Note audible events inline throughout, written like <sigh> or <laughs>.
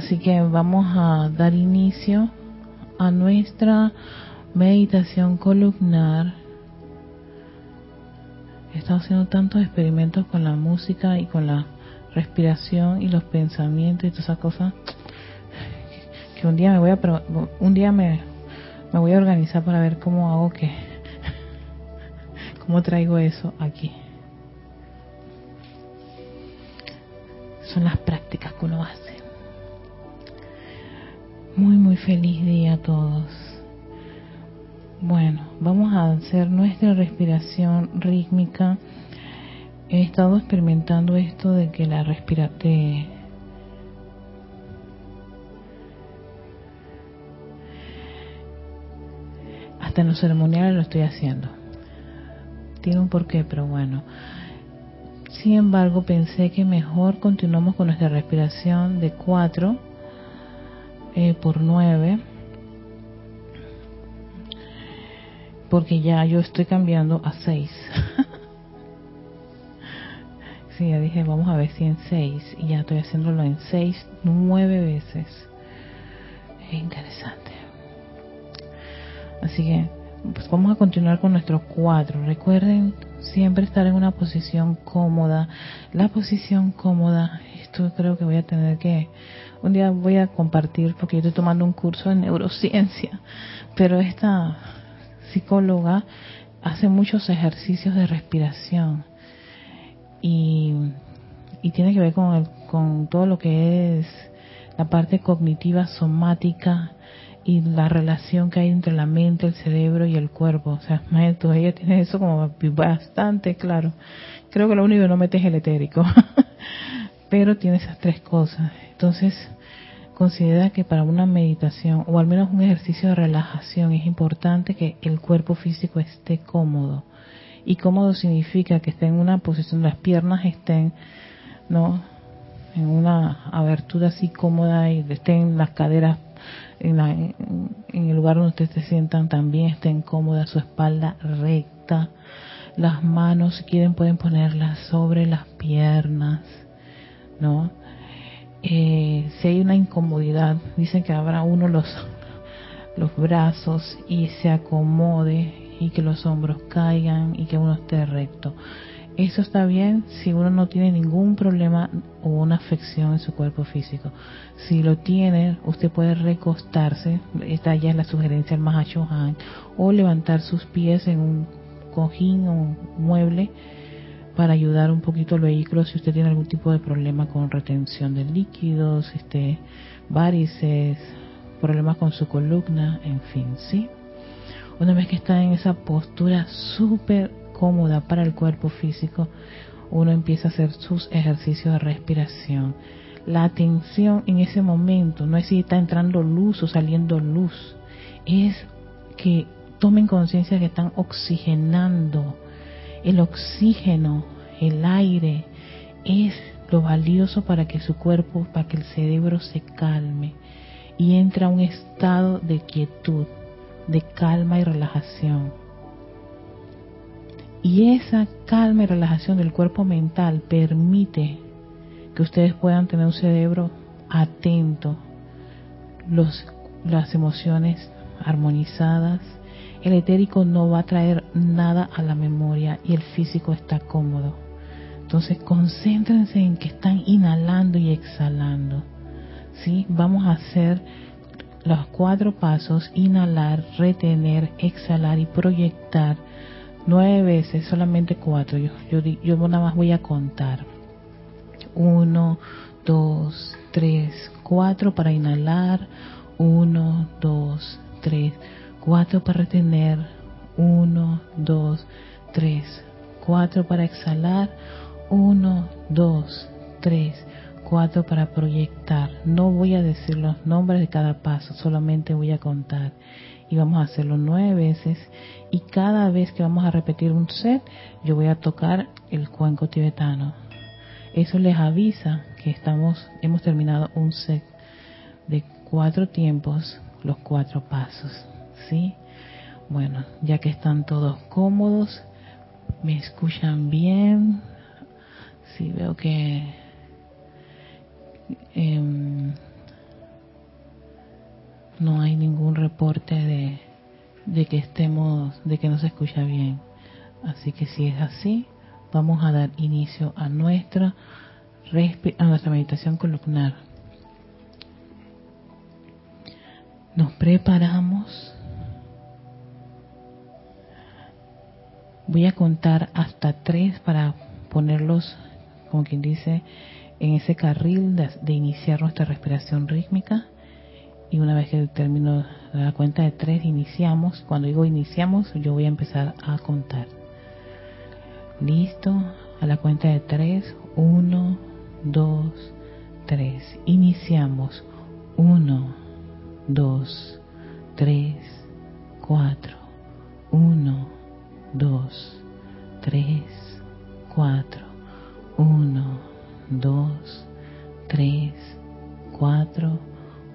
Así que vamos a dar inicio a nuestra meditación columnar. He estado haciendo tantos experimentos con la música y con la respiración y los pensamientos y todas esas cosas que un día me voy a un día me, me voy a organizar para ver cómo hago que cómo traigo eso aquí. Son las prácticas que uno hace. Muy, muy feliz día a todos. Bueno, vamos a hacer nuestra respiración rítmica. He estado experimentando esto de que la respiración hasta en los ceremoniales lo estoy haciendo. Tiene un porqué, pero bueno. Sin embargo, pensé que mejor continuamos con nuestra respiración de 4 eh, por 9. Porque ya yo estoy cambiando a 6. <laughs> sí, ya dije, vamos a ver si en 6. Y ya estoy haciéndolo en 6, 9 veces. Es interesante. Así que pues vamos a continuar con nuestros cuatro. Recuerden siempre estar en una posición cómoda. La posición cómoda, esto creo que voy a tener que, un día voy a compartir porque yo estoy tomando un curso de neurociencia, pero esta psicóloga hace muchos ejercicios de respiración y, y tiene que ver con, el, con todo lo que es la parte cognitiva somática y la relación que hay entre la mente, el cerebro y el cuerpo. O sea, ella tiene eso como bastante claro. Creo que lo único que no mete es el etérico, <laughs> pero tiene esas tres cosas. Entonces, considera que para una meditación o al menos un ejercicio de relajación es importante que el cuerpo físico esté cómodo. Y cómodo significa que esté en una posición, las piernas estén, ¿no? En una abertura así cómoda y estén las caderas en, el lugar donde ustedes se sientan también estén cómodas, su espalda recta, las manos si quieren pueden ponerlas sobre las piernas, ¿no? Eh, si hay una incomodidad, dicen que abra uno los, los brazos y se acomode y que los hombros caigan y que uno esté recto. Eso está bien si uno no tiene ningún problema o una afección en su cuerpo físico. Si lo tiene, usted puede recostarse, esta ya es la sugerencia del Mahashohan, o levantar sus pies en un cojín o un mueble para ayudar un poquito al vehículo si usted tiene algún tipo de problema con retención de líquidos, este, varices, problemas con su columna, en fin, ¿sí? Una vez que está en esa postura súper cómoda para el cuerpo físico, uno empieza a hacer sus ejercicios de respiración. La atención en ese momento no es si está entrando luz o saliendo luz, es que tomen conciencia que están oxigenando. El oxígeno, el aire, es lo valioso para que su cuerpo, para que el cerebro se calme y entre a un estado de quietud, de calma y relajación. Y esa calma y relajación del cuerpo mental permite que ustedes puedan tener un cerebro atento, los, las emociones armonizadas. El etérico no va a traer nada a la memoria y el físico está cómodo. Entonces concéntrense en que están inhalando y exhalando. ¿sí? Vamos a hacer los cuatro pasos, inhalar, retener, exhalar y proyectar nueve veces, solamente cuatro. Yo, yo, yo nada más voy a contar. Uno, dos, tres, cuatro para inhalar. Uno, dos, tres, cuatro para retener. Uno, dos, tres, cuatro para exhalar. Uno, dos, tres, cuatro para proyectar. No voy a decir los nombres de cada paso, solamente voy a contar y vamos a hacerlo nueve veces. Y cada vez que vamos a repetir un set yo voy a tocar el cuenco tibetano. Eso les avisa que estamos hemos terminado un set de cuatro tiempos los cuatro pasos sí bueno ya que están todos cómodos me escuchan bien. Sí veo que eh, no hay ningún reporte de, de que estemos, de que no se escucha bien. Así que si es así, vamos a dar inicio a nuestra a nuestra meditación columnar. Nos preparamos. Voy a contar hasta tres para ponerlos, como quien dice, en ese carril de, iniciar nuestra respiración rítmica. Y una vez que termino la cuenta de tres, iniciamos. Cuando digo iniciamos, yo voy a empezar a contar. Listo. A la cuenta de tres. Uno, dos, tres. Iniciamos. Uno, dos, tres, cuatro. Uno, dos, tres, cuatro. Uno, dos, tres, cuatro.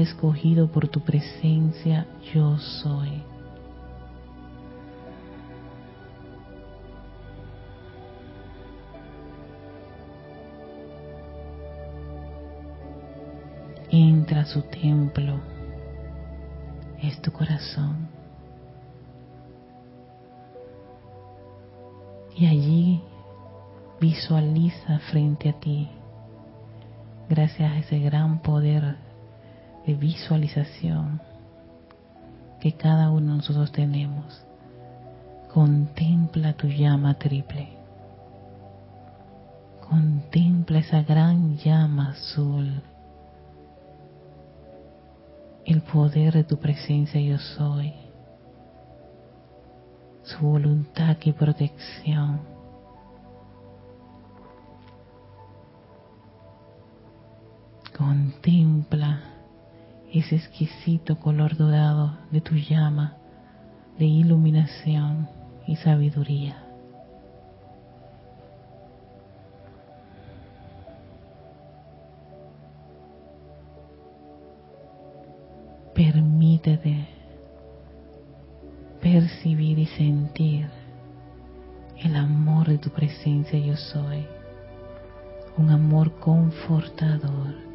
escogido por tu presencia yo soy. Entra a su templo, es tu corazón. Y allí visualiza frente a ti, gracias a ese gran poder de visualización que cada uno de nosotros tenemos. Contempla tu llama triple. Contempla esa gran llama azul. El poder de tu presencia yo soy. Su voluntad y protección. Contempla ese exquisito color dorado de tu llama de iluminación y sabiduría. Permítete percibir y sentir el amor de tu presencia yo soy, un amor confortador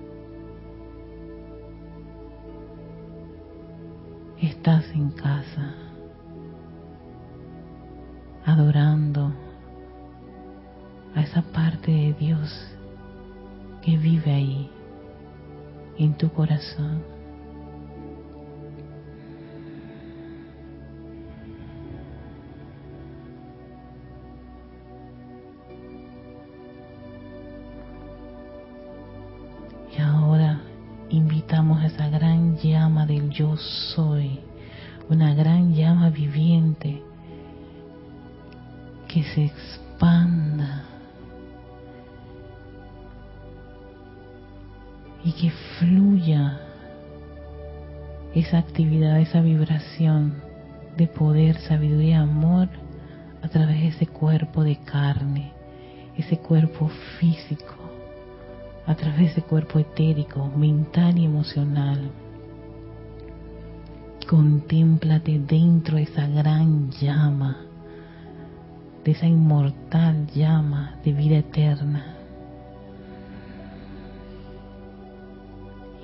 estás en casa, adorando a esa parte de Dios que vive ahí, en tu corazón. A través de ese cuerpo etérico, mental y emocional Contémplate dentro de esa gran llama, de esa inmortal llama de vida eterna.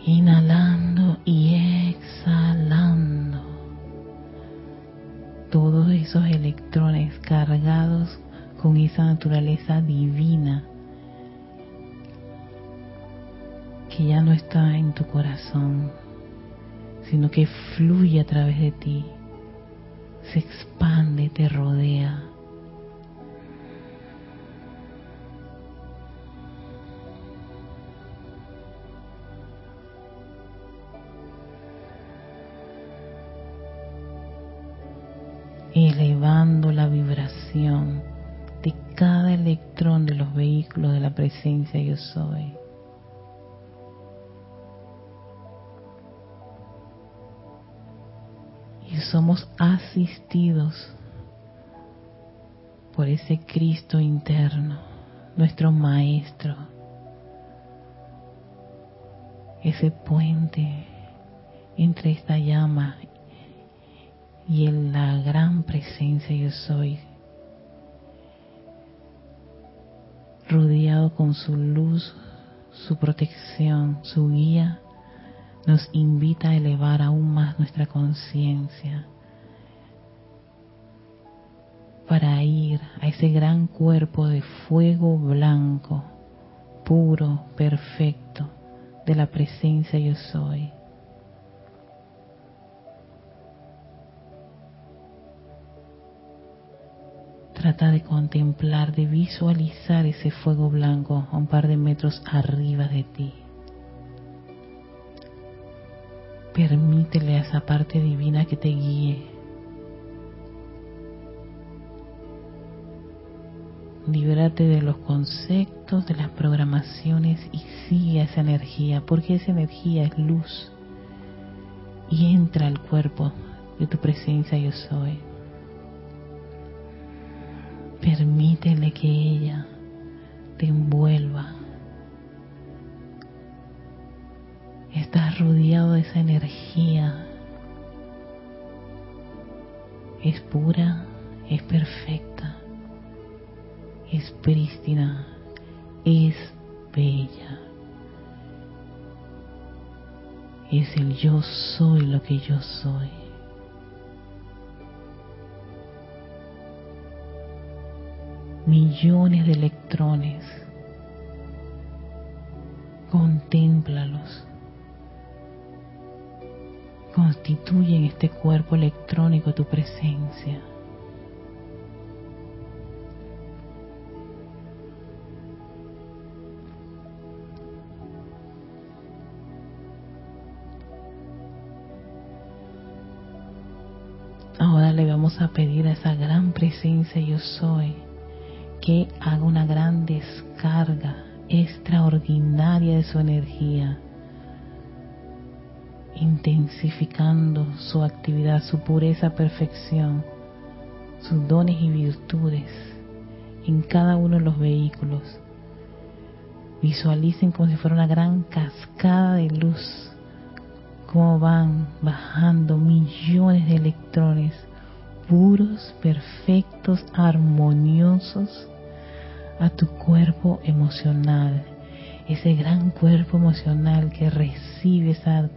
Inhalando y exhalando todos esos electrones cargados con esa naturaleza divina que ya no está en tu corazón sino que fluye a través de ti, se expande, te rodea. elevando la vibración de cada electrón de los vehículos de la presencia yo soy. Somos asistidos por ese Cristo interno, nuestro Maestro, ese puente entre esta llama y la gran presencia yo soy, rodeado con su luz, su protección, su guía nos invita a elevar aún más nuestra conciencia para ir a ese gran cuerpo de fuego blanco, puro, perfecto, de la presencia yo soy. Trata de contemplar, de visualizar ese fuego blanco a un par de metros arriba de ti. Permítele a esa parte divina que te guíe. Libérate de los conceptos, de las programaciones y sigue esa energía, porque esa energía es luz y entra al cuerpo de tu presencia yo soy. Permítele que ella te envuelva Estás rodeado de esa energía. Es pura, es perfecta, es prístina, es bella. Es el yo soy lo que yo soy. millones de electrones. Contémplalos. Constituyen este cuerpo electrónico tu presencia. Ahora le vamos a pedir a esa gran presencia yo soy que haga una gran descarga extraordinaria de su energía, intensificando su actividad, su pureza, perfección, sus dones y virtudes en cada uno de los vehículos. Visualicen como si fuera una gran cascada de luz, como van bajando millones de electrones puros, perfectos, armoniosos a tu cuerpo emocional, ese gran cuerpo emocional que recibe esa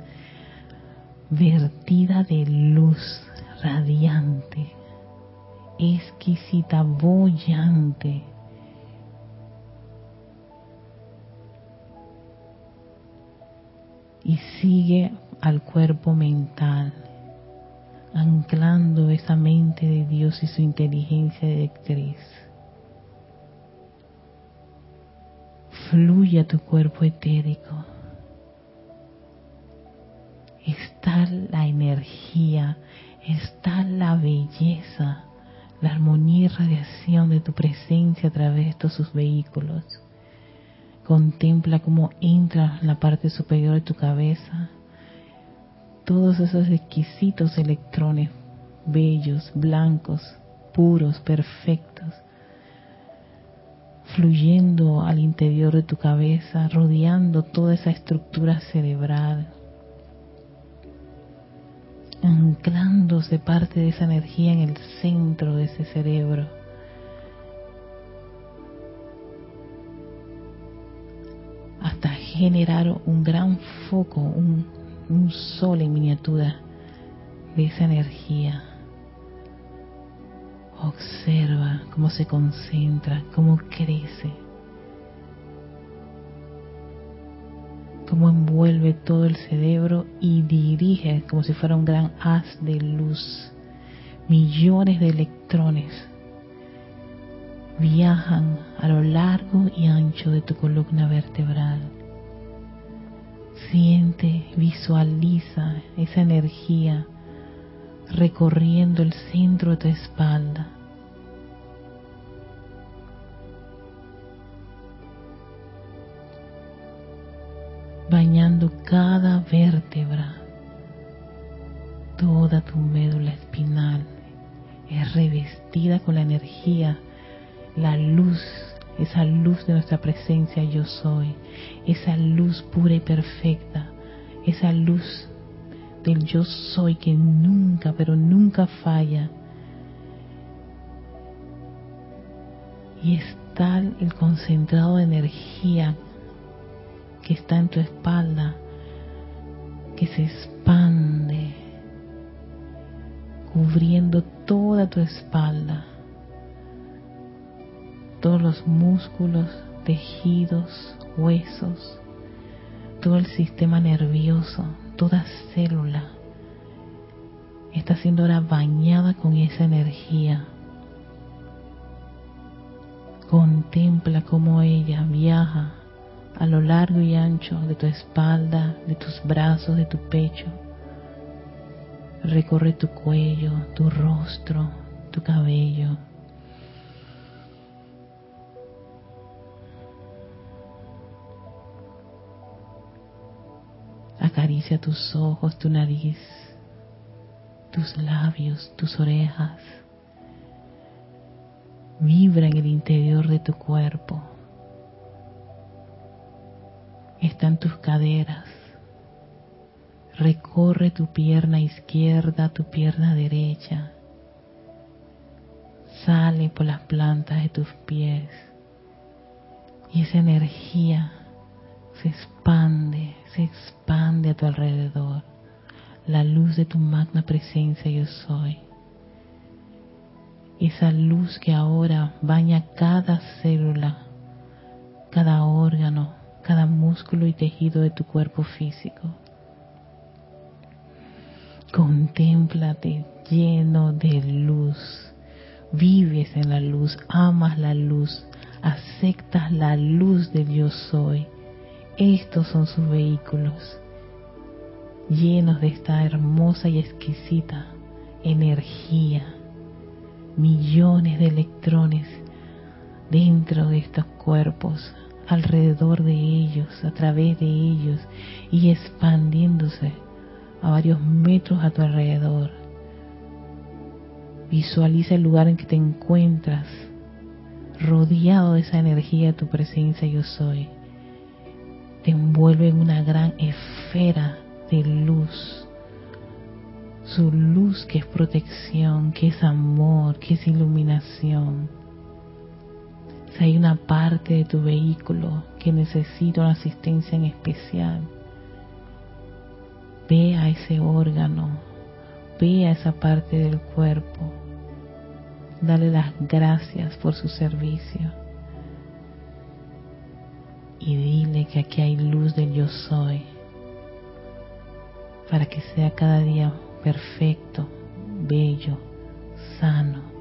vertida de luz radiante, exquisita, bollante. Y sigue al cuerpo mental anclando esa mente de Dios y su inteligencia directriz. Fluye a tu cuerpo etérico. La energía, está la belleza, la armonía y radiación de tu presencia a través de estos sus vehículos. Contempla cómo entra la parte superior de tu cabeza todos esos exquisitos electrones, bellos, blancos, puros, perfectos, fluyendo al interior de tu cabeza, rodeando toda esa estructura cerebral, anclándose parte de esa energía en el centro de ese cerebro. hasta generar un gran foco, un, sol en miniatura de esa energía. Observa cómo se concentra, cómo crece, cómo envuelve todo el cerebro y dirige como si fuera un gran haz de luz. Millones de electrones viajan a lo largo y ancho de tu columna vertebral Siente, visualiza esa energía recorriendo el centro de tu espalda. Bañando cada vértebra, toda tu médula espinal es revestida con la energía, la luz esa luz de nuestra presencia yo soy, esa luz pura y perfecta, esa luz del yo soy que nunca, pero nunca falla. Y es tal el concentrado de energía que está en tu espalda, que se expande, cubriendo toda tu espalda todos los músculos, tejidos, huesos, todo el sistema nervioso, toda célula está siendo ahora bañada con esa energía. Contempla cómo ella viaja a lo largo y ancho de tu espalda, de tus brazos, de tu pecho. Recorre tu cuello, tu rostro, tu cabello. Acaricia tus ojos, tu nariz, tus labios, tus orejas. Vibra en el interior de tu cuerpo. Están tus caderas. Recorre tu pierna izquierda, tu pierna derecha. Sale por las plantas de tus pies. Y esa energía se expande, se expande a tu alrededor. La luz de tu magna presencia yo soy. Esa luz que ahora baña cada célula, cada órgano, cada músculo y tejido de tu cuerpo físico. Contémplate lleno de luz. Vives en la luz, amas la luz, aceptas la luz del yo soy estos son sus vehículos, llenos de esta hermosa y exquisita energía, millones de electrones dentro de estos cuerpos, alrededor de ellos, a través de ellos y expandiéndose a varios metros a tu alrededor. Visualiza el lugar en que te encuentras, rodeado de esa energía de tu presencia yo soy te envuelve en una gran esfera de luz. Su luz que es protección, que es amor, que es iluminación. Si hay una parte de tu vehículo que necesita una asistencia en especial, ve a ese órgano, ve a esa parte del cuerpo, dale las gracias por su servicio y dile que aquí hay luz del yo soy para que sea cada día perfecto, bello, sano.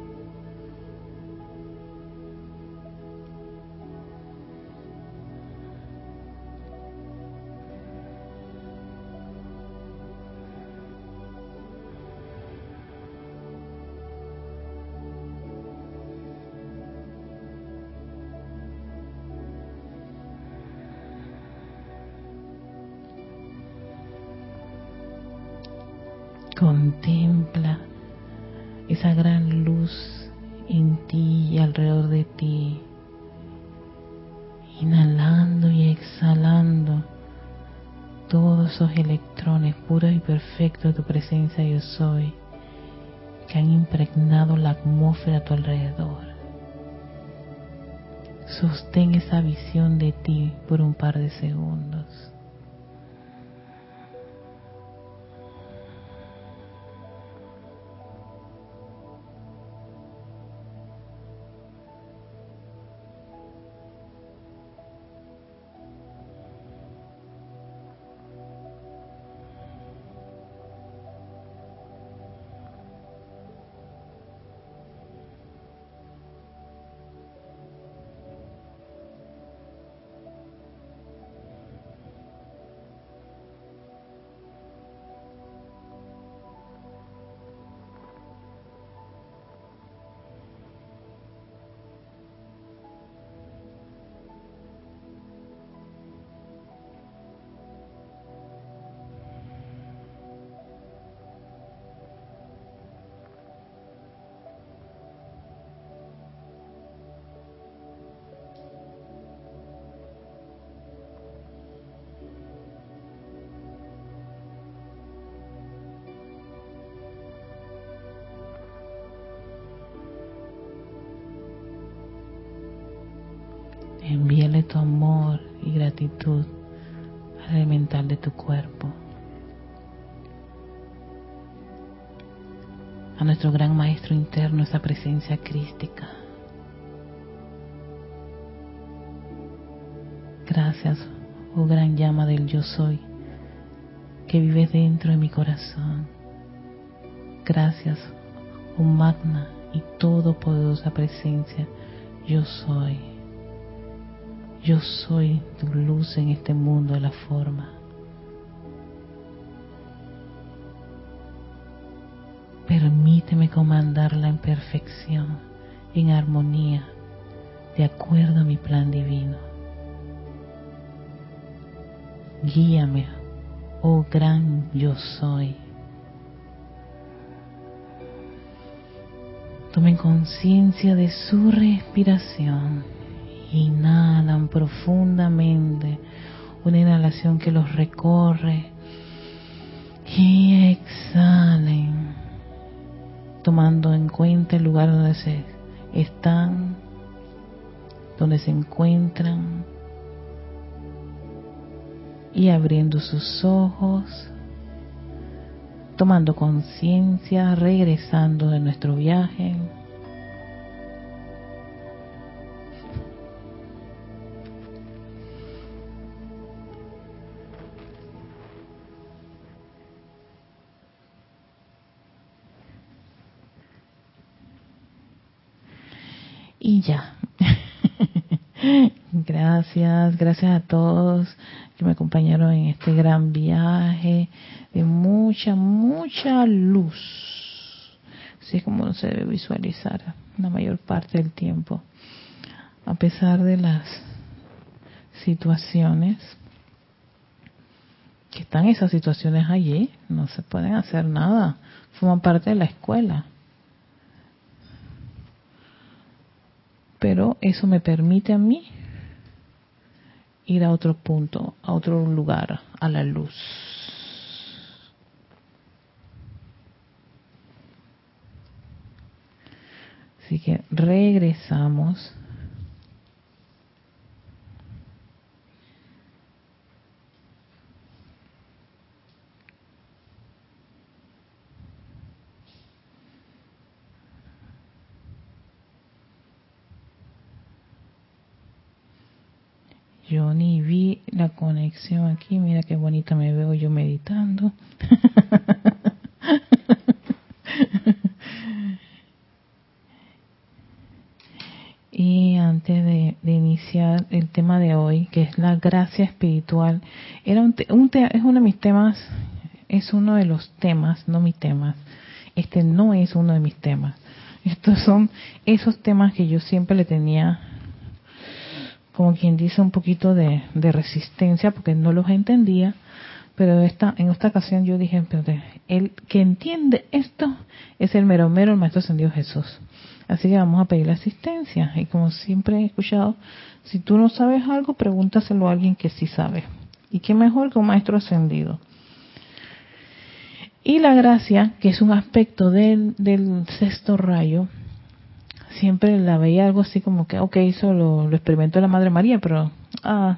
Soy que han impregnado la atmósfera a tu alrededor. Sostén esa visión de ti por un par de segundos. Envíale tu amor y gratitud al elemental de tu cuerpo. A nuestro gran maestro interno, esa presencia crística. Gracias, oh gran llama del yo soy, que vive dentro de mi corazón. Gracias, oh magna y todopoderosa presencia, yo soy. Yo soy tu luz en este mundo de la forma. Permíteme comandarla en perfección, en armonía, de acuerdo a mi plan divino. Guíame oh gran yo soy. Tomen conciencia de su respiración. Inhalan profundamente. Una inhalación que los recorre. Y exhalen. Tomando en cuenta el lugar donde se están, donde se encuentran. Y abriendo sus ojos, tomando conciencia, regresando de nuestro viaje. Ya. <laughs> gracias, gracias a todos que me acompañaron en este gran viaje de mucha, mucha luz. Así es como se debe visualizar la mayor parte del tiempo. A pesar de las situaciones, que están esas situaciones allí, no se pueden hacer nada, forman parte de la escuela. Pero eso me permite a mí ir a otro punto, a otro lugar, a la luz. Así que regresamos Yo ni vi la conexión aquí. Mira qué bonita me veo yo meditando. <laughs> y antes de, iniciar el tema de hoy, que es la gracia espiritual, era un, un es uno de mis temas, es uno de los temas, no mis temas. Este no es uno de mis temas. Estos son esos temas que yo siempre le tenía como quien dice, un poquito de, resistencia porque no los entendía, pero esta, en esta ocasión yo dije, el que entiende esto es el mero mero, el Maestro Ascendido Jesús. Así que vamos a pedir la asistencia. Y como siempre he escuchado, si tú no sabes algo, pregúntaselo a alguien que sí sabe. Y qué mejor que un Maestro Ascendido. Y la gracia, que es un aspecto del, del sexto rayo, siempre la veía algo así como que, ok, eso lo, experimentó la Madre María, pero, ah,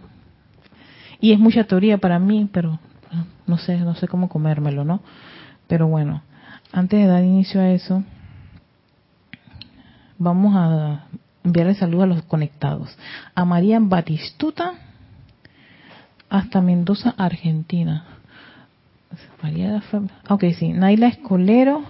y es mucha teoría para mí, pero ah, no sé, no sé cómo comérmelo, ¿no? Pero bueno, antes de dar inicio a eso, vamos a enviarle saludos a los conectados. A María Batistuta, hasta Mendoza, Argentina. María, ok, sí, Naila Escolero,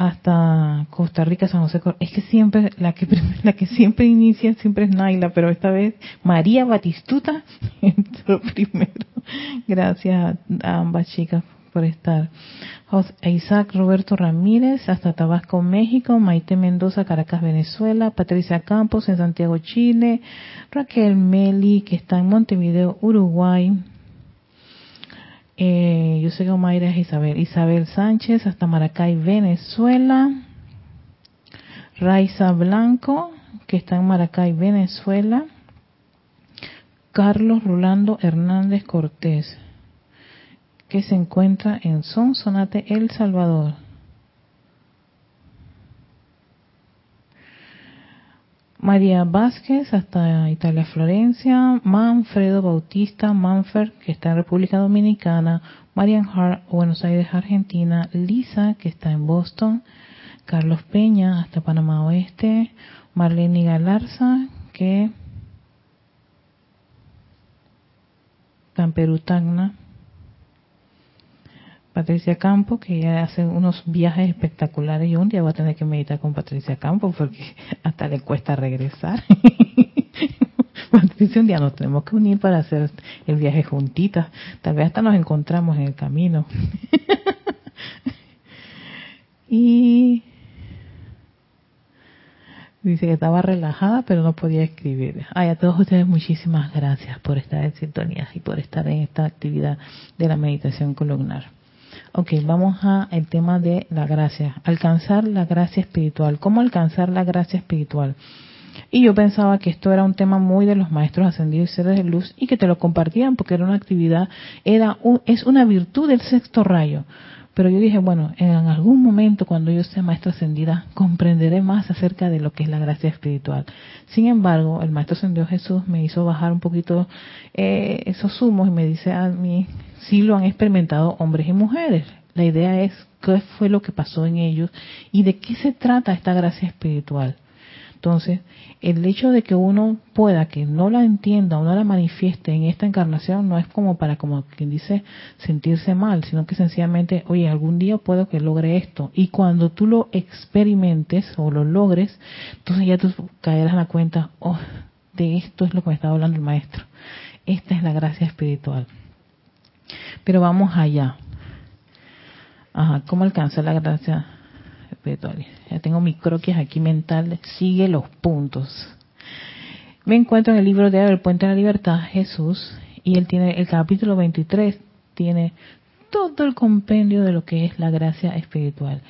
hasta Costa Rica, San José. Es que siempre, la que, <laughs> la que siempre inicia siempre es Naila, pero esta vez María Batistuta <laughs> entró primero. Gracias a ambas chicas por estar. Isaac Roberto Ramírez, hasta Tabasco, México. Maite Mendoza, Caracas, Venezuela. Patricia Campos, en Santiago, Chile. Raquel Meli, que está en Montevideo, Uruguay. Eh, yo sé que es Isabel. Isabel Sánchez hasta Maracay, Venezuela. Raiza Blanco, que está en Maracay, Venezuela. Carlos Rolando Hernández Cortés, que se encuentra en Sonsonate, El Salvador. María Vázquez hasta Italia, Florencia, Manfredo Bautista Manfer, que está en República Dominicana, Marian Hart, Buenos Aires, Argentina, Lisa, que está en Boston, Carlos Peña hasta Panamá Oeste, Marlene Galarza, que está en Perú Tacna, Patricia Campo, que ya hace unos viajes espectaculares. y un día voy a tener que meditar con Patricia Campo porque <laughs> hasta le cuesta regresar. <laughs> Patricia, un día nos tenemos que unir para hacer el viaje juntitas. Tal vez hasta nos encontramos en el camino. <laughs> y Dice que estaba relajada, pero no podía escribir. Ay, a todos ustedes muchísimas gracias por estar en sintonía y por estar en esta actividad de la meditación columnar. Ok, vamos a el tema de la gracia. Alcanzar la gracia espiritual. ¿Cómo alcanzar la gracia espiritual? Y yo pensaba que esto era un tema muy de los maestros ascendidos y seres de luz y que te lo compartían porque era una actividad, era es una virtud del sexto rayo. Pero yo dije, bueno, en algún momento cuando yo sea maestro ascendida, comprenderé más acerca de lo que es la gracia espiritual. Sin embargo, el maestro ascendido Jesús me hizo bajar un poquito eh, esos humos y me dice a mí, sí lo han experimentado hombres y mujeres. La idea es qué fue lo que pasó en ellos y de qué se trata esta gracia espiritual. Entonces, el hecho de que uno pueda, que no la entienda o no la manifieste en esta encarnación, no es como para, como quien dice, sentirse mal, sino que sencillamente, oye, algún día puedo que logre esto. Y cuando tú lo experimentes o lo logres, entonces ya tú caerás en la cuenta, oh, de esto es lo que me estaba hablando el maestro. Esta es la gracia espiritual. Pero vamos allá. Ajá, ¿cómo alcanzar la gracia ya tengo mi croquis aquí mental. Sigue los puntos. Me encuentro en el libro de El Puente de la Libertad, Jesús, y él tiene el capítulo 23, tiene todo el compendio de lo que es la gracia espiritual.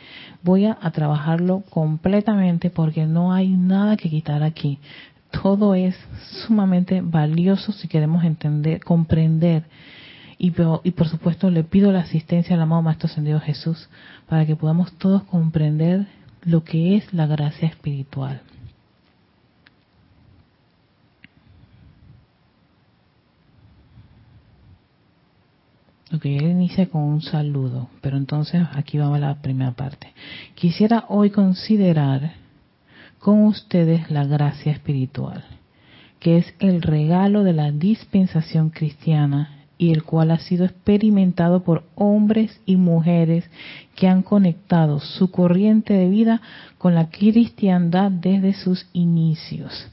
Voy a, trabajarlo completamente porque no hay nada que quitar aquí. Todo es sumamente valioso si queremos entender, comprender y, por supuesto le pido la asistencia al amado Maestro Ascendido Jesús para que podamos todos comprender lo que es la gracia espiritual. Ok, él inicia con un saludo, pero entonces aquí vamos a la primera parte. Quisiera hoy considerar con ustedes la gracia espiritual, que es el regalo de la dispensación cristiana y el cual ha sido experimentado por hombres y mujeres que han conectado su corriente de vida con la cristiandad desde sus inicios.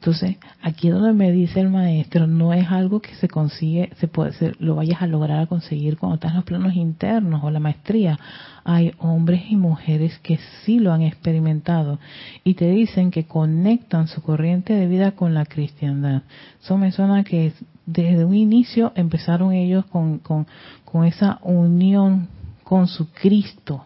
Entonces, aquí donde me dice el maestro, no es algo que se consigue, se puede, lo vayas a lograr conseguir cuando estás en los planos internos o la maestría. Hay hombres y mujeres que sí lo han experimentado y te dicen que conectan su corriente de vida con la cristiandad. Eso me suena que desde un inicio empezaron ellos con, con, con esa unión con su Cristo,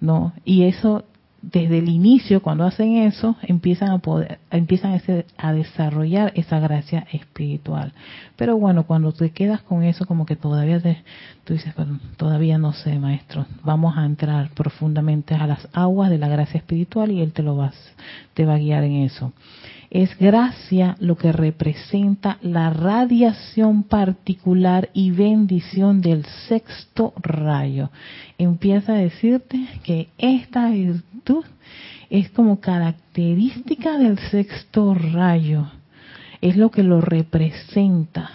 ¿no? Y eso desde el inicio, cuando hacen eso, empiezan a poder, empiezan a, desarrollar esa gracia espiritual. Pero bueno, cuando te quedas con eso, como que todavía te, tú dices, todavía no sé, maestro, vamos a entrar profundamente a las aguas de la gracia espiritual y él te lo vas, te va a guiar en eso. Es gracia lo que representa la radiación particular y bendición del sexto rayo. Empieza a decirte que esta virtud es como característica del sexto rayo. Es lo que lo representa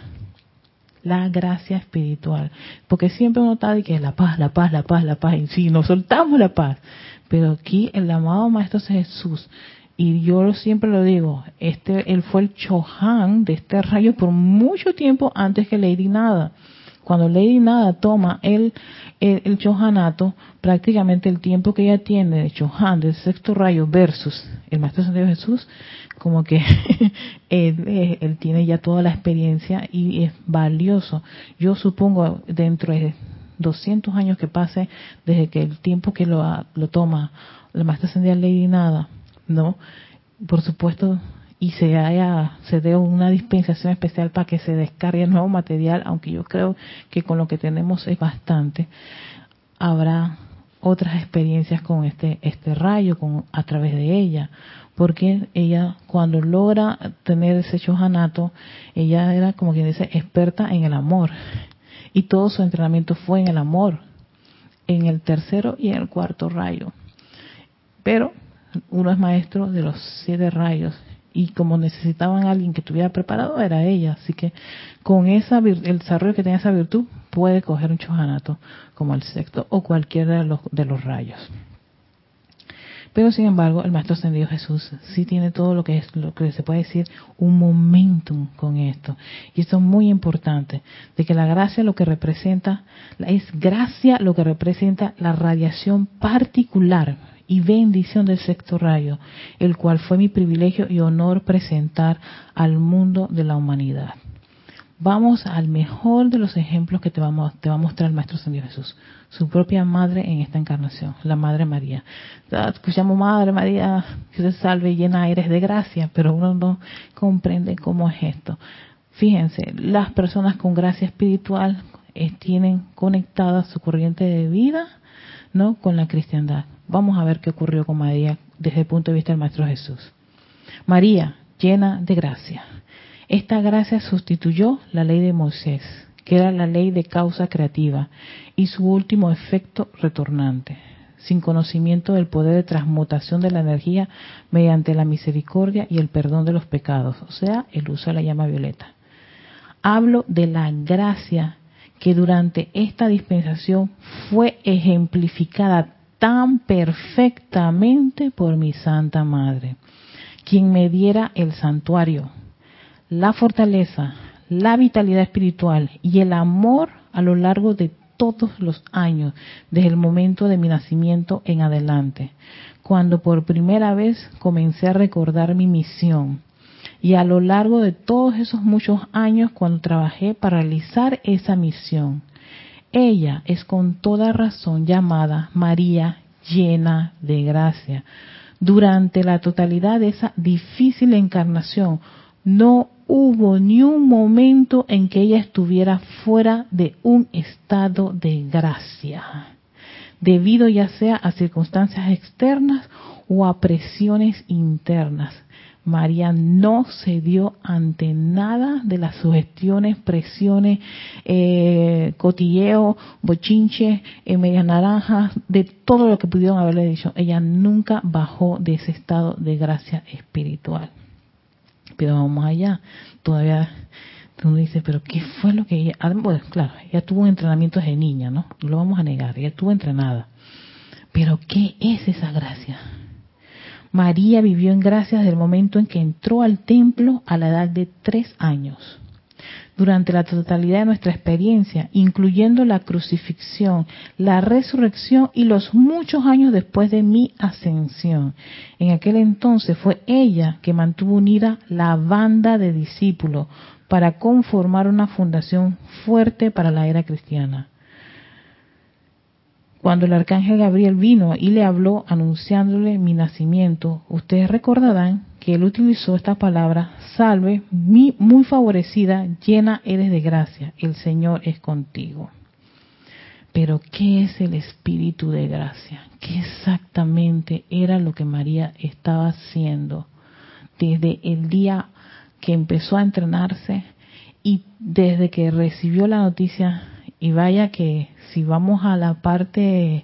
la gracia espiritual. Porque siempre uno está de que la paz, la paz, la paz, la paz. Y sí, nos soltamos la paz. Pero aquí el amado Maestro Jesús y yo siempre lo digo, este, él fue el Chohan de este rayo por mucho tiempo antes que Lady Nada. Cuando Lady Nada toma el, el, el Chohanato, prácticamente el tiempo que ella tiene de Chohan, del sexto rayo, versus el Maestro Santiago Jesús, como que <laughs> él, eh, él, tiene ya toda la experiencia y es valioso. Yo supongo dentro de 200 años que pase desde que el tiempo que lo, lo toma el Maestro Ascendido Lady Nada, ¿no? Por supuesto, y se haya, se dé una dispensación especial para que se descargue nuevo material, aunque yo creo que con lo que tenemos es bastante, habrá otras experiencias con este, este rayo, con, a través de ella, porque ella cuando logra tener ese chojanato, ella era como quien dice experta en el amor, y todo su entrenamiento fue en el amor, en el tercero y en el cuarto rayo. Pero uno es maestro de los siete rayos y como necesitaban alguien que estuviera preparado era ella, así que con esa el desarrollo que tenía esa virtud puede coger un chojanato como el sexto o cualquiera de los, de los rayos. Pero sin embargo, el Maestro Ascendido Jesús sí tiene todo lo que es lo que se puede decir un momentum con esto. Y esto es muy importante, de que la gracia lo que representa, es gracia lo que representa la radiación particular y bendición del sexto rayo, el cual fue mi privilegio y honor presentar al mundo de la humanidad. Vamos al mejor de los ejemplos que te, vamos, te va a mostrar el Maestro San Jesús, su propia madre en esta encarnación, la Madre María. Escuchamos Madre María, que se salve, llena eres de gracia, pero uno no comprende cómo es esto. Fíjense, las personas con gracia espiritual eh, tienen conectada su corriente de vida no con la cristiandad. Vamos a ver qué ocurrió con María desde el punto de vista del Maestro Jesús. María, llena de gracia. Esta gracia sustituyó la ley de Moisés, que era la ley de causa creativa, y su último efecto retornante, sin conocimiento del poder de transmutación de la energía mediante la misericordia y el perdón de los pecados, o sea, el uso de la llama violeta. Hablo de la gracia que durante esta dispensación fue ejemplificada tan perfectamente por mi Santa Madre, quien me diera el santuario, la fortaleza, la vitalidad espiritual y el amor a lo largo de todos los años, desde el momento de mi nacimiento en adelante, cuando por primera vez comencé a recordar mi misión y a lo largo de todos esos muchos años cuando trabajé para realizar esa misión. Ella es con toda razón llamada María llena de gracia. Durante la totalidad de esa difícil encarnación, no hubo ni un momento en que ella estuviera fuera de un estado de gracia, debido ya sea a circunstancias externas o a presiones internas. María no cedió ante nada de las sugestiones, presiones, eh, cotilleo, bochinche, eh, medias naranjas, de todo lo que pudieron haberle dicho. Ella nunca bajó de ese estado de gracia espiritual. Pero vamos allá, todavía uno dice, pero ¿qué fue lo que ella? Ah, bueno, claro, ella tuvo un entrenamiento desde niña, ¿no? No lo vamos a negar, ella estuvo entrenada. Pero ¿qué es esa gracia? María vivió en gracia desde el momento en que entró al templo a la edad de tres años. Durante la totalidad de nuestra experiencia, incluyendo la crucifixión, la resurrección y los muchos años después de mi ascensión. En aquel entonces fue ella que mantuvo unida la banda de discípulos para conformar una fundación fuerte para la era cristiana cuando el arcángel Gabriel vino y le habló anunciándole mi nacimiento, ustedes recordarán que él utilizó esta palabra, salve, muy favorecida, llena eres de gracia, el Señor es contigo. Pero ¿qué es el espíritu de gracia? ¿Qué exactamente era lo que María estaba haciendo desde el día que empezó a entrenarse y desde que recibió la noticia y vaya que si vamos a la parte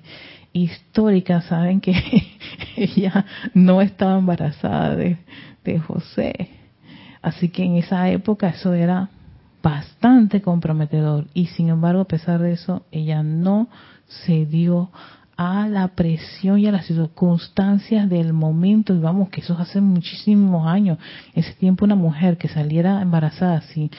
histórica, saben que <laughs> ella no estaba embarazada de, José. Así que en esa época eso era bastante comprometedor. Y sin embargo, a pesar de eso, ella no cedió a la presión y a las circunstancias del momento. Y vamos, que eso hace muchísimos años. Ese tiempo una mujer que saliera embarazada así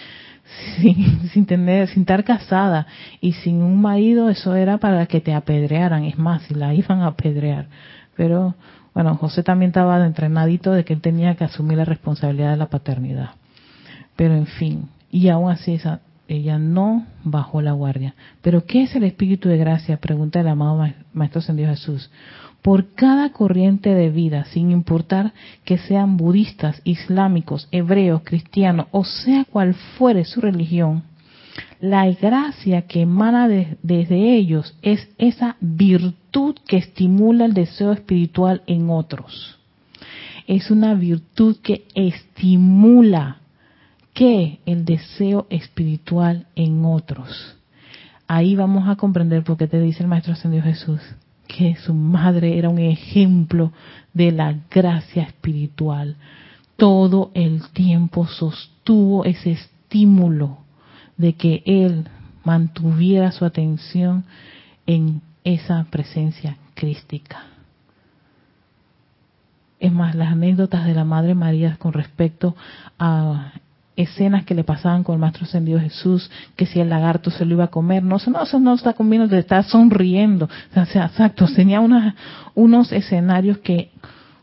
sin, sin tener, sin estar casada y sin un marido, eso era para que te apedrearan, es más, si la iban a apedrear. Pero bueno, José también estaba entrenadito de que él tenía que asumir la responsabilidad de la paternidad. Pero en fin, y aún así esa, ella no bajó la guardia. Pero ¿qué es el Espíritu de Gracia? Pregunta el amado Maestro Sendido Jesús por cada corriente de vida, sin importar que sean budistas, islámicos, hebreos, cristianos, o sea cual fuere su religión, la gracia que emana desde ellos es esa virtud que estimula el deseo espiritual en otros. Es una virtud que estimula que el deseo espiritual en otros. Ahí vamos a comprender por qué te dice el Maestro Ascendido Jesús que su madre era un ejemplo de la gracia espiritual. Todo el tiempo sostuvo ese estímulo de que él mantuviera su atención en esa presencia crística. Es más, las anécdotas de la Madre María con respecto a escenas que le pasaban con el Maestro Ascendido Jesús, que si el lagarto se lo iba a comer, no, no, eso no está comiendo, te está sonriendo. O sea, exacto, tenía una, unos escenarios que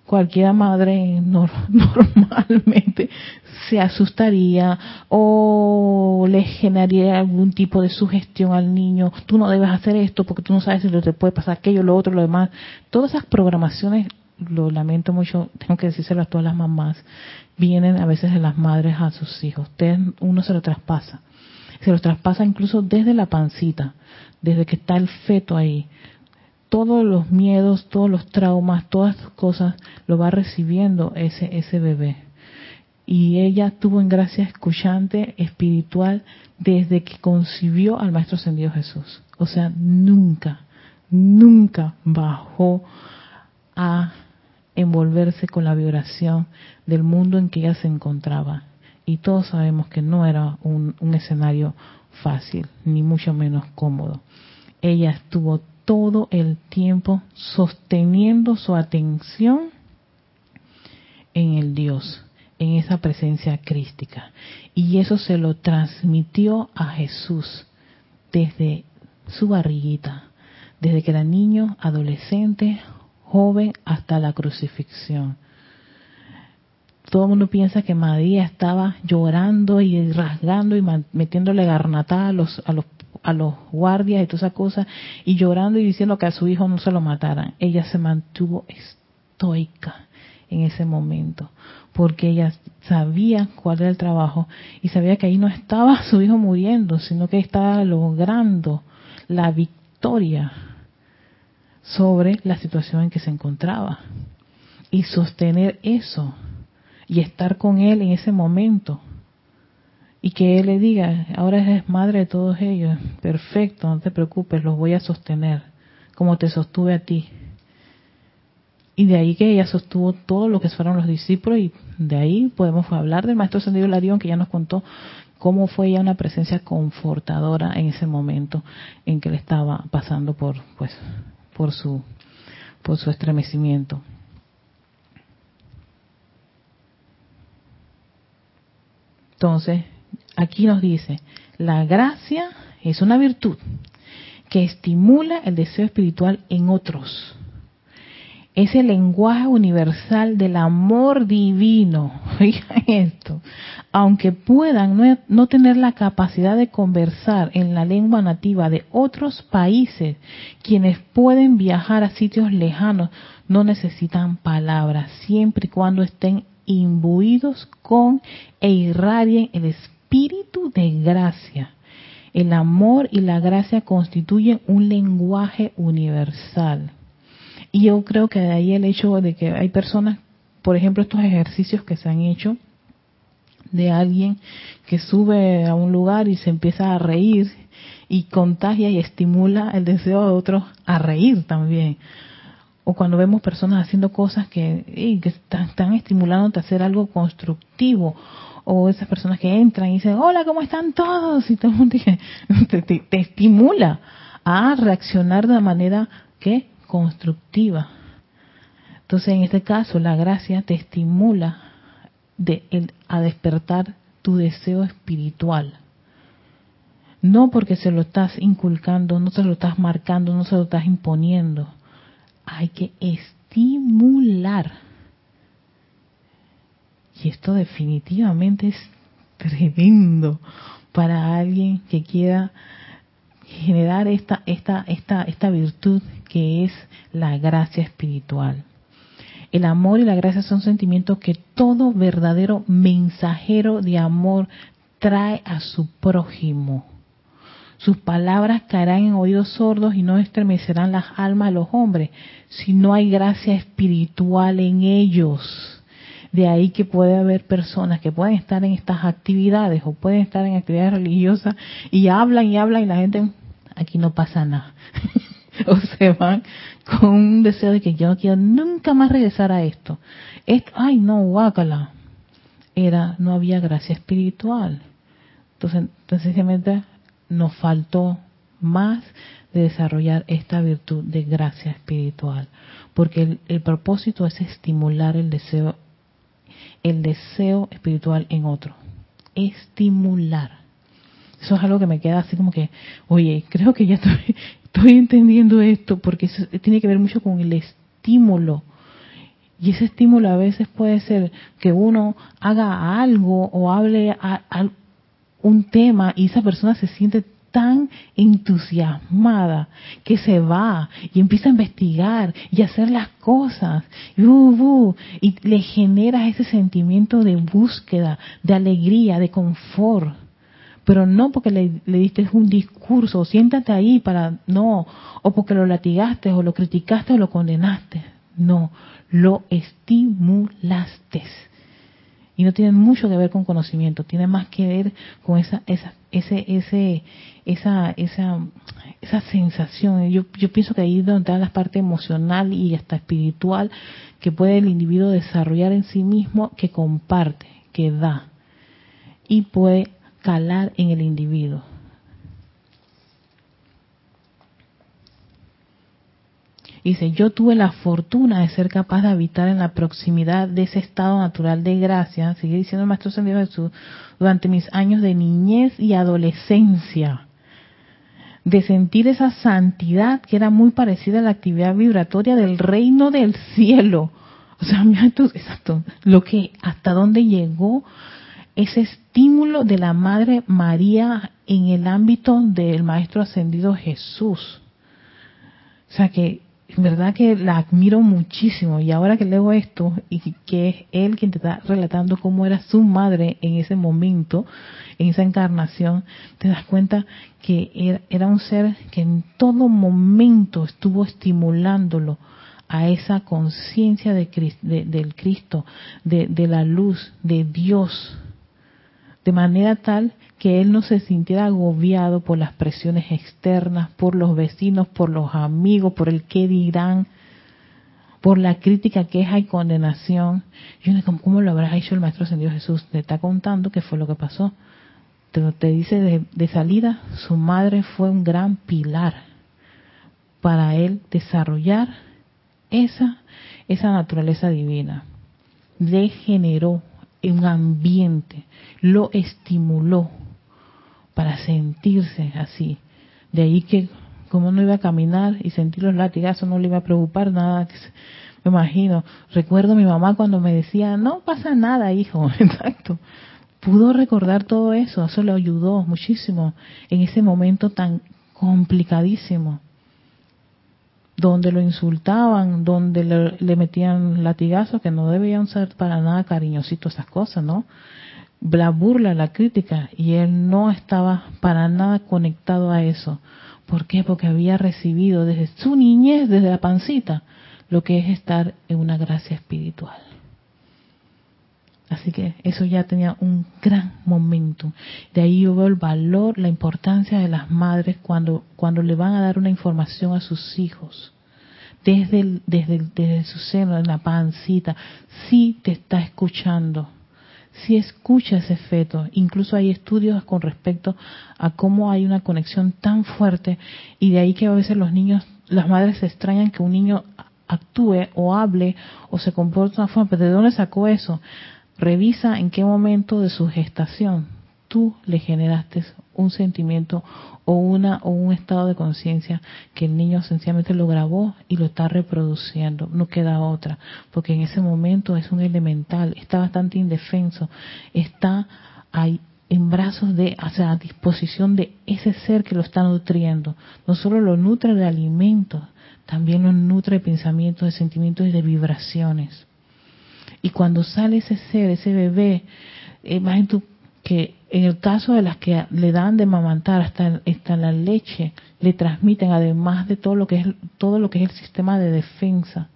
cualquier madre <laughs> normalmente se asustaría o le generaría algún tipo de sugestión al niño, tú no debes hacer esto porque tú no sabes si te puede pasar aquello, lo otro, lo demás. Todas esas programaciones, lo lamento mucho, tengo que decírselo a todas las mamás, vienen a veces de las madres a sus hijos. Ustedes, uno se lo traspasa. Se lo traspasa incluso desde la pancita, desde que está el feto ahí todos los miedos, todos los traumas, todas las cosas lo va recibiendo ese ese bebé. Y ella tuvo en gracia escuchante espiritual desde que concibió al Maestro Ascendido Jesús. O sea, nunca, nunca bajó a envolverse con la vibración del mundo en que ella se encontraba. Y todos sabemos que no era un, un escenario fácil, ni mucho menos cómodo. Ella estuvo todo el tiempo sosteniendo su atención en el Dios, en esa presencia crística. Y eso se lo transmitió a Jesús desde su barriguita, desde que era niño, adolescente, joven, hasta la crucifixión. Todo el mundo piensa que María estaba llorando y rasgando y metiéndole garnatada a los, a los a los guardias y todas esas cosas y llorando y diciendo que a su hijo no se lo mataran. Ella se mantuvo estoica en ese momento porque ella sabía cuál era el trabajo y sabía que ahí no estaba su hijo muriendo, sino que estaba logrando la victoria sobre la situación en que se encontraba. Y sostener eso y estar con él en ese momento. Y que él le diga, ahora eres madre de todos ellos, perfecto, no te preocupes, los voy a sostener, como te sostuve a ti. Y de ahí que ella sostuvo todo lo que fueron los discípulos y de ahí podemos hablar del maestro Sendido Larión que ya nos contó cómo fue ella una presencia confortadora en ese momento en que le estaba pasando por pues por su por su estremecimiento. Entonces, aquí nos dice, la gracia es una virtud que estimula el deseo espiritual en otros. Es el lenguaje universal del amor divino. <laughs> Oigan esto. Aunque puedan no, no, tener la capacidad de conversar en la lengua nativa de otros países, quienes pueden viajar a sitios lejanos no necesitan palabras, siempre y cuando estén imbuidos con e irradien el espíritu de gracia. El amor y la gracia constituyen un lenguaje universal. Y yo creo que de ahí el hecho de que hay personas, por ejemplo, estos ejercicios que se han hecho de alguien que sube a un lugar y se empieza a reír y contagia y estimula el deseo de otros a reír también. O cuando vemos personas haciendo cosas que, que están, están estimulándote a hacer algo constructivo o esas personas que entran y dicen, hola, ¿cómo están todos? Y todo el mundo <laughs> te, te, estimula a reaccionar de manera que constructiva. Entonces, en este caso, la gracia te estimula de, a despertar tu deseo espiritual. No porque se lo estás inculcando, no se lo estás marcando, no se lo estás imponiendo. Hay que estimular y esto definitivamente es tremendo para alguien que quiera generar esta, esta, esta, esta virtud que es la gracia espiritual. El amor y la gracia son sentimientos que todo verdadero mensajero de amor trae a su prójimo. Sus palabras caerán en oídos sordos y no estremecerán las almas de los hombres si no hay gracia espiritual en ellos. De ahí que puede haber personas que pueden estar en estas actividades o pueden estar en actividades religiosas y hablan y hablan y la gente, aquí no pasa nada. <laughs> o se van con un deseo de que yo no quiero nunca más regresar a esto. esto ay, no, guácala. Era, no había gracia espiritual. Entonces, sencillamente nos faltó más de desarrollar esta virtud de gracia espiritual, porque el, el propósito es estimular el deseo el deseo espiritual en otro. estimular. Eso es algo que me queda así como que, oye, creo que ya estoy, <laughs> entendiendo esto, porque tiene que ver mucho con el estímulo. Y ese estímulo a veces puede ser que uno haga algo o hable a, un tema y esa persona se siente tan entusiasmada que se va y empieza a investigar y a hacer las cosas. Y, uh, uh, le genera ese sentimiento de búsqueda, de alegría, de confort. Pero no porque le, diste un discurso, siéntate ahí para, no, o porque lo latigaste o lo criticaste o lo condenaste, no, lo estimulaste. Y no tiene mucho que ver con conocimiento, tiene más que ver con esa, esa, ese, ese, esa, esa, esa sensación. Yo, yo pienso que ahí es donde está la parte emocional y hasta espiritual que puede el individuo desarrollar en sí mismo, que comparte, que da. Y puede calar en el individuo. Dice, yo tuve la fortuna de ser capaz de habitar en la proximidad de ese estado natural de gracia, sigue diciendo el Maestro Sendido Jesús, durante mis años de niñez y adolescencia, de sentir esa santidad que era muy parecida a la actividad vibratoria del reino del cielo. O sea, mira, exacto, lo que, hasta dónde llegó ese estímulo de la Madre María en el ámbito del Maestro Ascendido Jesús. O sea que, verdad que la admiro muchísimo. Y ahora que leo esto y que es él quien te está relatando cómo era su madre en ese momento, en esa encarnación, te das cuenta que era un ser que en todo momento estuvo estimulándolo a esa conciencia de, del Cristo, de, de la luz, de Dios, de manera tal que él no se sintiera agobiado por las presiones externas, por los vecinos, por los amigos, por el qué dirán, por la crítica, queja y condenación. Yo no sé cómo lo habrá hecho el Maestro Ascendido Jesús. Te está contando qué fue lo que pasó. Te dice de, de salida, su madre fue un gran pilar para él desarrollar esa, esa naturaleza divina. Le generó un ambiente, lo estimuló para sentirse así. De ahí que como no iba a caminar y sentir los latigazos no le iba a preocupar nada. Me imagino, recuerdo a mi mamá cuando me decía, no pasa nada, hijo, <laughs> exacto. Pudo recordar todo eso, eso le ayudó muchísimo en ese momento tan complicadísimo donde lo insultaban, donde le, metían latigazos que no debían ser para nada cariñositos esas cosas, ¿no? La burla, la crítica, y él no estaba para nada conectado a eso. ¿Por qué? Porque había recibido desde su niñez, desde la pancita, lo que es estar en una gracia espiritual. Así que eso ya tenía un gran momento. De ahí yo veo el valor, la importancia de las madres cuando, cuando le van a dar una información a sus hijos. Desde, desde, desde su seno, en la pancita, sí te está escuchando. Sí escucha ese feto. Incluso hay estudios con respecto a cómo hay una conexión tan fuerte y de ahí que a veces los niños, las madres se extrañan que un niño actúe o hable o se comporte de una forma. ¿Pero de dónde sacó eso? Revisa en qué momento de su gestación tú le generaste un sentimiento o una o un estado de conciencia que el niño sencillamente lo grabó y lo está reproduciendo, no queda otra, porque en ese momento es un elemental, está bastante indefenso, está ahí en brazos de, o sea, a disposición de ese ser que lo está nutriendo. No solo lo nutre de alimentos, también lo nutre de pensamientos, de sentimientos y de vibraciones. Y cuando sale ese ser, ese bebé, imagínate tú que en el caso de las que le dan de mamantar hasta, hasta la leche, le transmiten además de todo lo que es todo lo que es el sistema de defensa,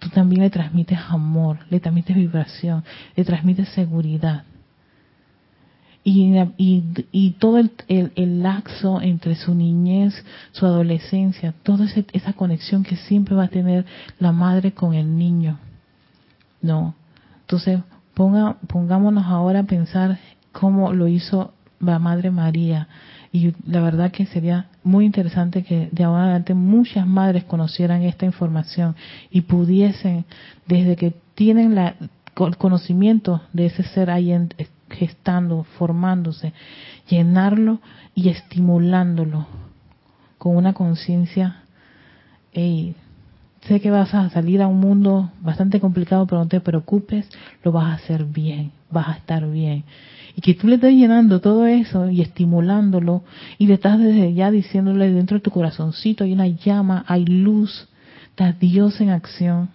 tú también le transmites amor, le transmites vibración, le transmites seguridad. Y, y, todo el, el, laxo entre su niñez, su adolescencia, toda esa conexión que siempre va a tener la madre con el niño. No. Entonces, ponga, pongámonos ahora a pensar cómo lo hizo la Madre María. Y la verdad que sería muy interesante que de ahora en adelante muchas madres conocieran esta información y pudiesen, desde que tienen la, el conocimiento de ese ser ahí en, gestando, formándose, llenarlo y estimulándolo con una conciencia, sé que vas a salir a un mundo bastante complicado, pero no te preocupes, lo vas a hacer bien, vas a estar bien. Y que tú le estés llenando todo eso y estimulándolo y le estás desde ya diciéndole dentro de tu corazoncito hay una llama, hay luz, está Dios en acción.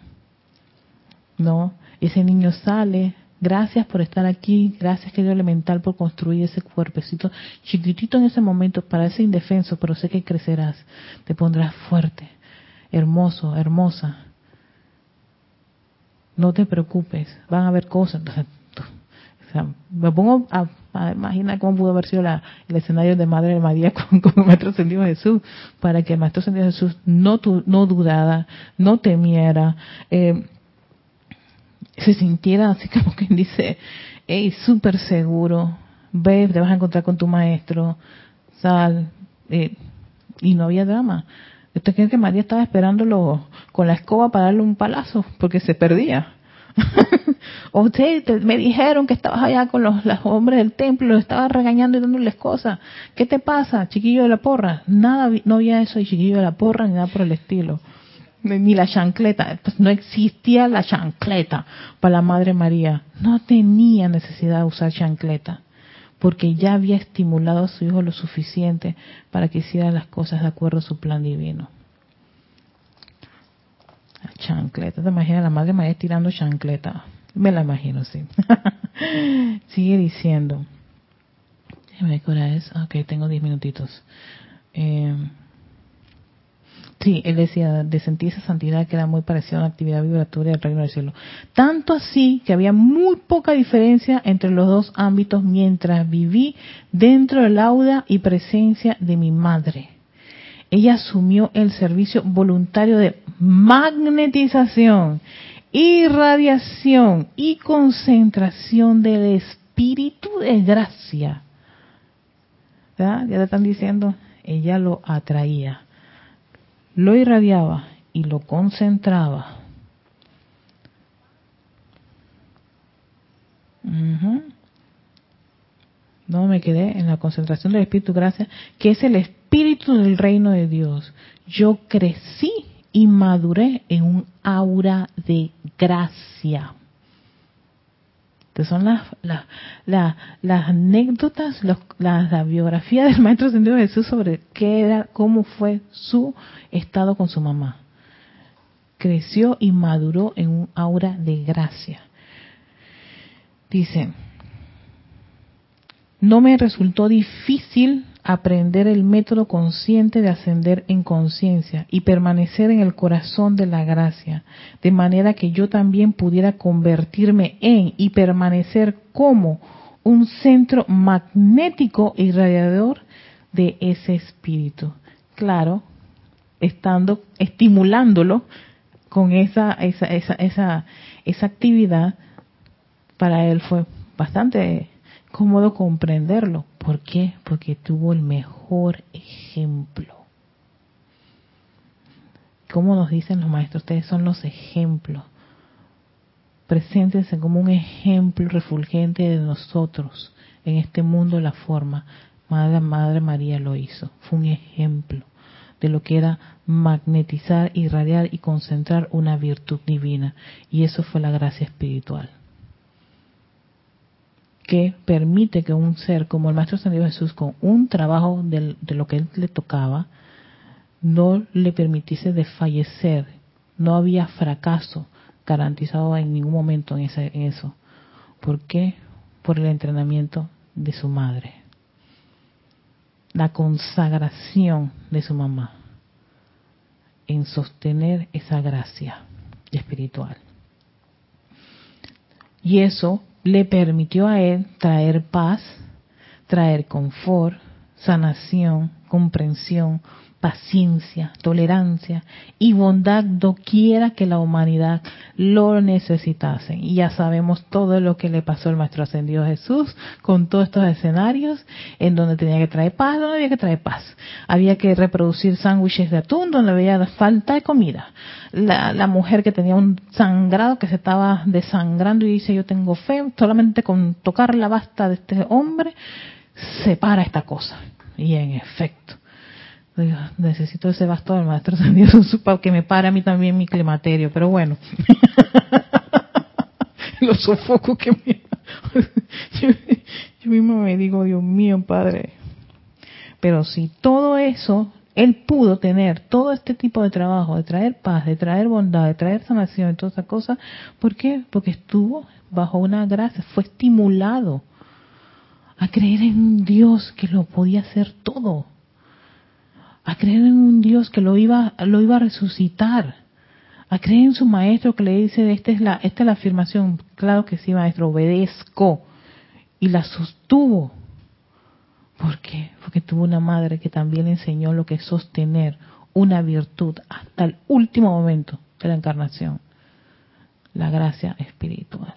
¿No? Ese niño sale, gracias por estar aquí, gracias querido elemental por construir ese cuerpecito chiquitito en ese momento, para ese indefenso, pero sé que crecerás, te pondrás fuerte, hermoso, hermosa. No te preocupes, van a haber cosas. Me pongo a, imaginar cómo pudo haber sido el escenario de Madre de María <laughs> con, el Maestro Ascendido Jesús, para que el Maestro Ascendido Jesús no, no dudara, no temiera, eh, se sintiera así como quien dice, hey, súper seguro, ve, te vas a encontrar con tu maestro, sal, eh, y no había drama. ¿Usted cree que María estaba esperándolo con la escoba para darle un palazo? Porque se perdía. <laughs> o usted me dijeron que estabas allá con los, hombres del templo, estabas regañando y dándoles cosas. ¿Qué te pasa, chiquillo de la porra? Nada, no había eso de chiquillo de la porra ni nada por el estilo. Ni la chancleta, pues no existía la chancleta para la Madre María. No tenía necesidad de usar chancleta, porque ya había estimulado a su hijo lo suficiente para que hiciera las cosas de acuerdo a su plan divino. Chancleta, ¿te imaginas la Madre María tirando chancleta? Me la imagino, sí. <laughs> Sigue diciendo. Déjame ver qué es. Ok, tengo diez minutitos. Eh, Sí, él decía de sentir esa santidad que era muy parecida a una actividad vibratoria del reino del cielo. Tanto así que había muy poca diferencia entre los dos ámbitos mientras viví dentro del aula y presencia de mi madre. Ella asumió el servicio voluntario de magnetización, irradiación y concentración del espíritu de gracia. ¿Ya? Ya le están diciendo, ella lo atraía lo irradiaba y lo concentraba. No me quedé en la concentración del Espíritu, gracias, que es el Espíritu del reino de Dios. Yo crecí y maduré en un aura de gracia. Estas son las, anécdotas, la, biografía del <laughs> Maestro de Jesús sobre qué era, cómo fue su estado con su mamá. Creció y maduró en un aura de gracia. Dice, no me resultó difícil aprender el método consciente de ascender en conciencia y permanecer en el corazón de la gracia, de manera que yo también pudiera convertirme en y permanecer como un centro magnético y radiador de ese espíritu. Claro, estando estimulándolo con esa esa esa esa, esa actividad para él fue bastante cómodo comprenderlo. ¿Por qué? Porque tuvo el mejor ejemplo. Como nos dicen los maestros, ustedes son los ejemplos. Preséntense como un ejemplo refulgente de nosotros en este mundo la forma. Madre, Madre María lo hizo. Fue un ejemplo de lo que era magnetizar, irradiar y concentrar una virtud divina. Y eso fue la gracia espiritual que permite que un ser como el Maestro Ascendido Jesús, con un trabajo de, lo que él le tocaba, no le permitiese desfallecer. No había fracaso garantizado en ningún momento en, ese, en eso. ¿Por qué? Por el entrenamiento de su madre. La consagración de su mamá en sostener esa gracia espiritual. Y eso le permitió a él traer paz, traer confort, sanación, comprensión, paciencia, tolerancia y bondad doquiera que la humanidad lo necesitase. Y ya sabemos todo lo que le pasó al Maestro Ascendido Jesús con todos estos escenarios en donde tenía que traer paz, donde había que traer paz. Había que reproducir sándwiches de atún donde había falta de comida. La, la mujer que tenía un sangrado que se estaba desangrando y dice yo tengo fe, solamente con tocar la basta de este hombre se para esta cosa. Y en efecto, necesito ese bastón del maestro <laughs> para que me pare a mí también mi climaterio, pero bueno. <laughs> Los sofocos que me... <laughs> yo, yo mismo me digo, Dios mío, Padre. Pero si todo eso, él pudo tener todo este tipo de trabajo, de traer paz, de traer bondad, de traer sanación y todas esas cosas, ¿por qué? Porque estuvo bajo una gracia, fue estimulado a creer en un Dios que lo podía hacer todo a creer en un Dios que lo iba, lo iba a resucitar, a creer en su maestro que le dice, esta es la, esta es la afirmación, claro que sí maestro, obedezco, y la sostuvo. ¿Por qué? Porque tuvo una madre que también le enseñó lo que es sostener una virtud hasta el último momento de la encarnación, la gracia espiritual.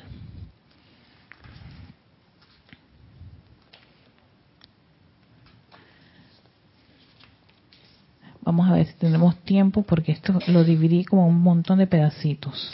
Vamos a ver si tenemos tiempo porque esto lo dividí como un montón de pedacitos.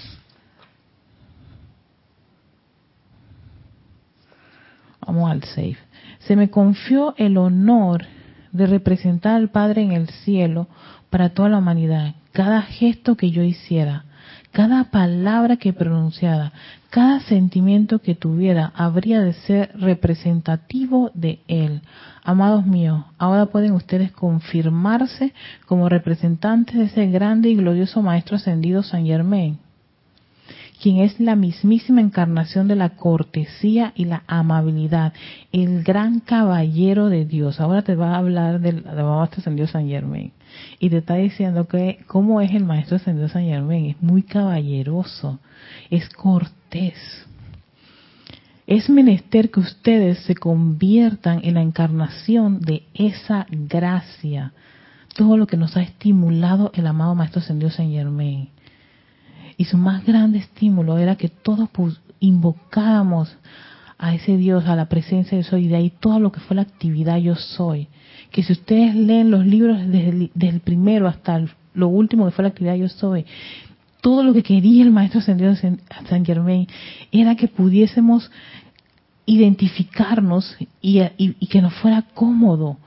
Vamos al safe. Se me confió el honor de representar al Padre en el cielo para toda la humanidad. Cada gesto que yo hiciera, cada palabra que pronunciara, cada sentimiento que tuviera habría de ser representativo de Él. Amados míos, ahora pueden ustedes confirmarse como representantes de ese grande y glorioso Maestro Ascendido San Germain, quien es la mismísima encarnación de la cortesía y la amabilidad, el gran caballero de Dios. Ahora te va a hablar del, Maestro Ascendido San Germain y te está diciendo que cómo es el Maestro Ascendido San Germain, es muy caballeroso, es cortés es menester que ustedes se conviertan en la encarnación de esa gracia, todo lo que nos ha estimulado el amado Maestro Ascendido Saint Germain. Y su más grande estímulo era que todos invocáramos a ese Dios, a la presencia de Soy, y de ahí todo lo que fue la actividad Yo Soy. Que si ustedes leen los libros desde el, primero hasta lo último que fue la actividad Yo Soy, todo lo que quería el maestro ascendido San Germain era que pudiésemos identificarnos y, que nos fuera cómodo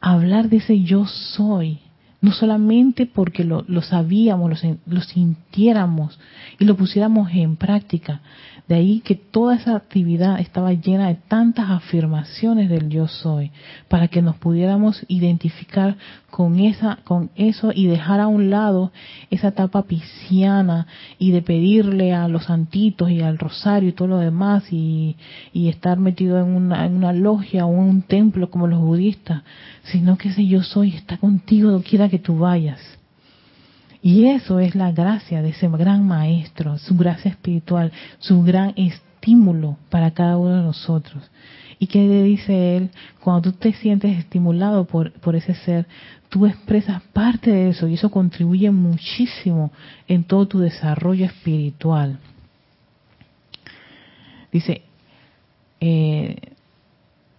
hablar de ese yo soy, no solamente porque lo, sabíamos, lo, sintiéramos y lo pusiéramos en práctica, de ahí que toda esa actividad estaba llena de tantas afirmaciones del yo soy, para que nos pudiéramos identificar con esa, con eso y dejar a un lado esa etapa pisciana y de pedirle a los santitos y al rosario y todo lo demás y, estar metido en una, en una logia o en un templo como los budistas, sino que ese yo soy está contigo donde quiera que tú vayas y eso es la gracia de ese gran maestro, su gracia espiritual, su gran estímulo para cada uno de nosotros. ¿Y qué le dice él? Cuando tú te sientes estimulado por, por ese ser, tú expresas parte de eso y eso contribuye muchísimo en todo tu desarrollo espiritual. Dice, eh,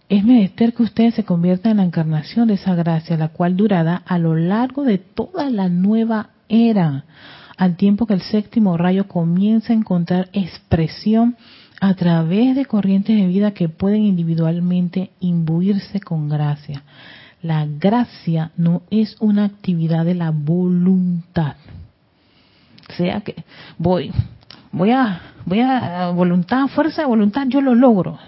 es menester que ustedes se conviertan en la encarnación de esa gracia, la cual durará a lo largo de toda la nueva era, al tiempo que el séptimo rayo comienza a encontrar expresión a través de corrientes de vida que pueden individualmente imbuirse con gracia. La gracia no es una actividad de la voluntad. O sea que voy, voy a, voy a voluntad, fuerza de voluntad, yo lo logro.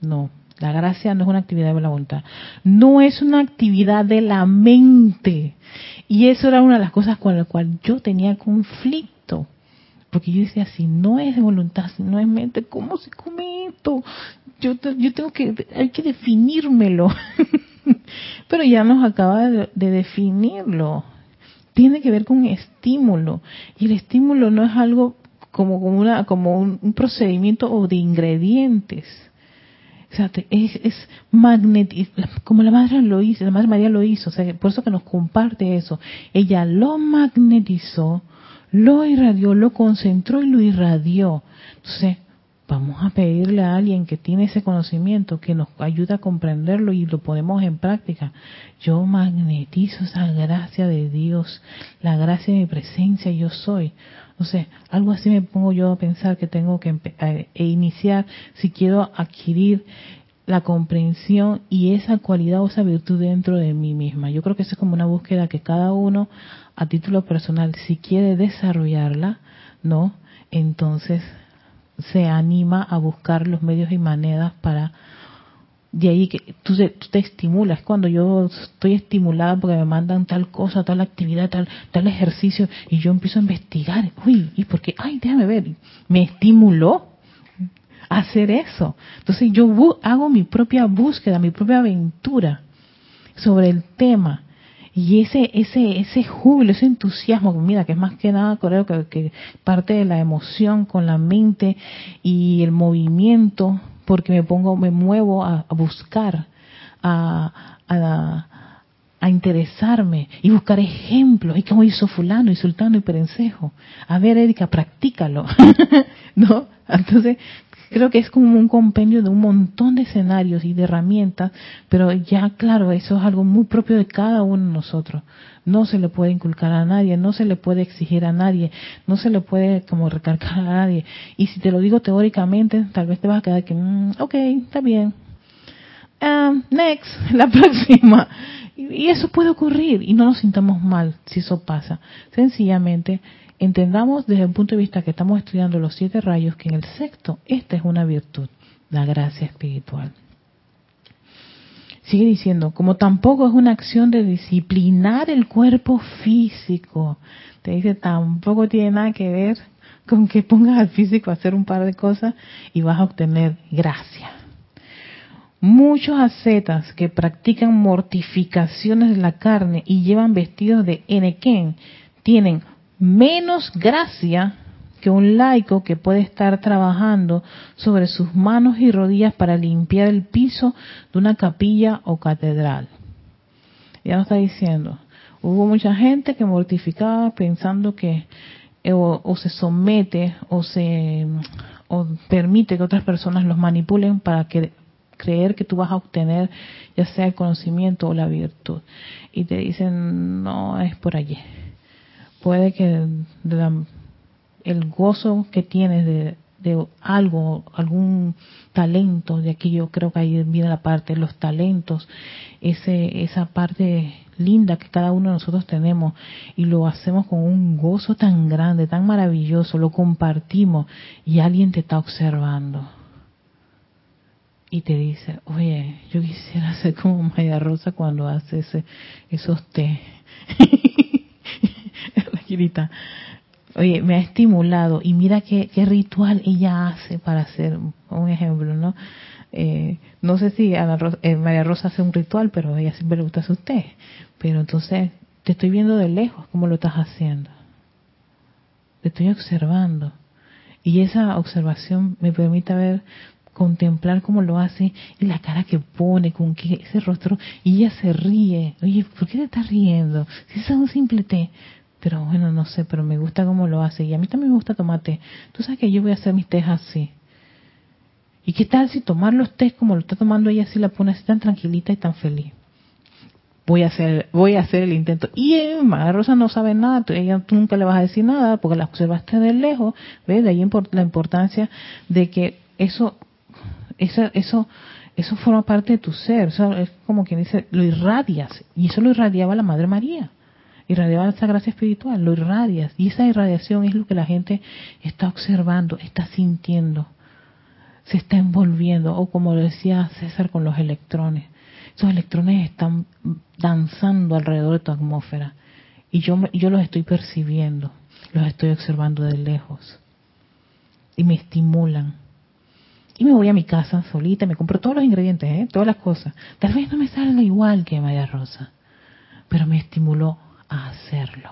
No, la gracia no es una actividad de la voluntad. No es una actividad de la mente. Y eso era una de las cosas con las cuales yo tenía conflicto. Porque yo decía, si no es de voluntad, si no es mente, ¿cómo se come esto? Yo, yo tengo que, hay que definírmelo. <laughs> Pero ya nos acaba de, definirlo. Tiene que ver con estímulo. Y el estímulo no es algo como, como, una, como un procedimiento o de ingredientes O sea, es, es como la Madre lo hizo, la Madre María lo hizo, o sea, por eso que nos comparte eso. Ella lo magnetizó, lo irradió, lo concentró y lo irradió. Entonces, vamos a pedirle a alguien que tiene ese conocimiento, que nos ayude a comprenderlo y lo ponemos en práctica. Yo magnetizo esa gracia de Dios, la gracia de mi presencia, yo soy. No sé, algo así me pongo yo a pensar que tengo que e iniciar si quiero adquirir la comprensión y esa cualidad o esa virtud dentro de mí misma. Yo creo que eso es como una búsqueda que cada uno a título personal, si quiere desarrollarla, ¿no? Entonces se anima a buscar los medios y maneras para de ahí que tú, te estimulas. Cuando yo estoy estimulada porque me mandan tal cosa, tal actividad, tal, tal ejercicio, y yo empiezo a investigar, uy, ¿y por qué? Ay, déjame ver, me estimuló a hacer eso. Entonces yo hago mi propia búsqueda, mi propia aventura sobre el tema. Y ese, ese, ese júbilo, ese entusiasmo, mira, que es más que nada, creo que, que parte de la emoción con la mente y el movimiento porque me pongo, me muevo a, buscar, a, a, interesarme y buscar ejemplos. ¿Y cómo hizo fulano y sultano y perencejo? A ver, Erika, practícalo. <laughs> ¿No? Entonces, creo que es como un compendio de un montón de escenarios y de herramientas, pero ya claro, eso es algo muy propio de cada uno de nosotros. No se le puede inculcar a nadie, no se le puede exigir a nadie, no se le puede como recargar a nadie. Y si te lo digo teóricamente, tal vez te vas a quedar que, mm, ok, está bien. Um, next, <laughs> la próxima. Y, eso puede ocurrir y no nos sintamos mal si eso pasa. Sencillamente entendamos desde el punto de vista que estamos estudiando los siete rayos que en el sexto esta es una virtud, la gracia espiritual. Sigue diciendo, como tampoco es una acción de disciplinar el cuerpo físico. Te dice, tampoco tiene nada que ver con que pongas al físico a hacer un par de cosas y vas a obtener gracia. Muchos ascetas que practican mortificaciones de la carne y llevan vestidos de enequén tienen menos gracia que un laico que puede estar trabajando sobre sus manos y rodillas para limpiar el piso de una capilla o catedral. Ya nos está diciendo, hubo mucha gente que mortificaba pensando que eh, o, se somete o se o permite que otras personas los manipulen para que creer que tú vas a obtener ya sea el conocimiento o la virtud. Y te dicen no es por allí puede que de la el gozo que tienes de, algo, algún talento, de aquí yo creo que ahí viene la parte, los talentos, ese, esa parte linda que cada uno de nosotros tenemos y lo hacemos con un gozo tan grande, tan maravilloso, lo compartimos y alguien te está observando y te dice, oye, yo quisiera <laughs> ser como Maya Rosa cuando hace ese, esos té. <laughs> la girita oye, me ha estimulado y mira qué, ritual ella hace para hacer un ejemplo, ¿no? Eh, no sé si eh, María Rosa hace un ritual, pero a ella siempre le gusta hacer usted. Pero entonces te estoy viendo de lejos cómo lo estás haciendo. Te estoy observando. Y esa observación me permite ver, contemplar cómo lo hace y la cara que pone, con que ese rostro, y ella se ríe. Oye, ¿por qué te estás riendo? Si es un simple té, pero bueno, no sé, pero me gusta cómo lo hace. Y a mí también me gusta tomar té. Tú sabes que yo voy a hacer mis tés así. ¿Y qué tal si tomar los tés como lo está tomando ella, así la pone así tan tranquilita y tan feliz? Voy a hacer, voy a hacer el intento. Y eh, Rosa no sabe nada, ella tú nunca le vas a decir nada porque la observaste de lejos. ¿Ves? De ahí la importancia de que eso, eso, eso, eso forma parte de tu ser. Eso es como quien dice, lo irradias. Y eso lo irradiaba la Madre María irradiaba esa gracia espiritual, lo irradias. Y esa irradiación es lo que la gente está observando, está sintiendo, se está envolviendo. O como decía César con los electrones, esos electrones están danzando alrededor de tu atmósfera. Y yo, yo los estoy percibiendo, los estoy observando de lejos. Y me estimulan. Y me voy a mi casa solita, me compro todos los ingredientes, ¿eh? todas las cosas. Tal vez no me salga igual que Maya Rosa, pero me estimuló a hacerlo.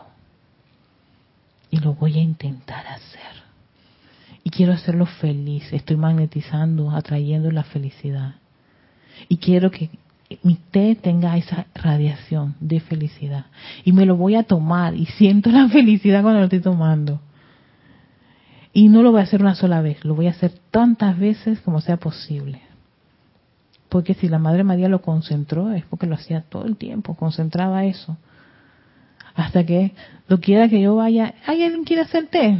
Y lo voy a intentar hacer. Y quiero hacerlo feliz. Estoy magnetizando, atrayendo la felicidad. Y quiero que mi té tenga esa radiación de felicidad. Y me lo voy a tomar y siento la <laughs> felicidad cuando lo estoy tomando. Y no lo voy a hacer una sola vez, lo voy a hacer tantas veces como sea posible. Porque si la Madre María lo concentró, es porque lo hacía todo el tiempo, concentraba eso. Hasta que lo quiera que yo vaya, ¿hay alguien quiere hacer té?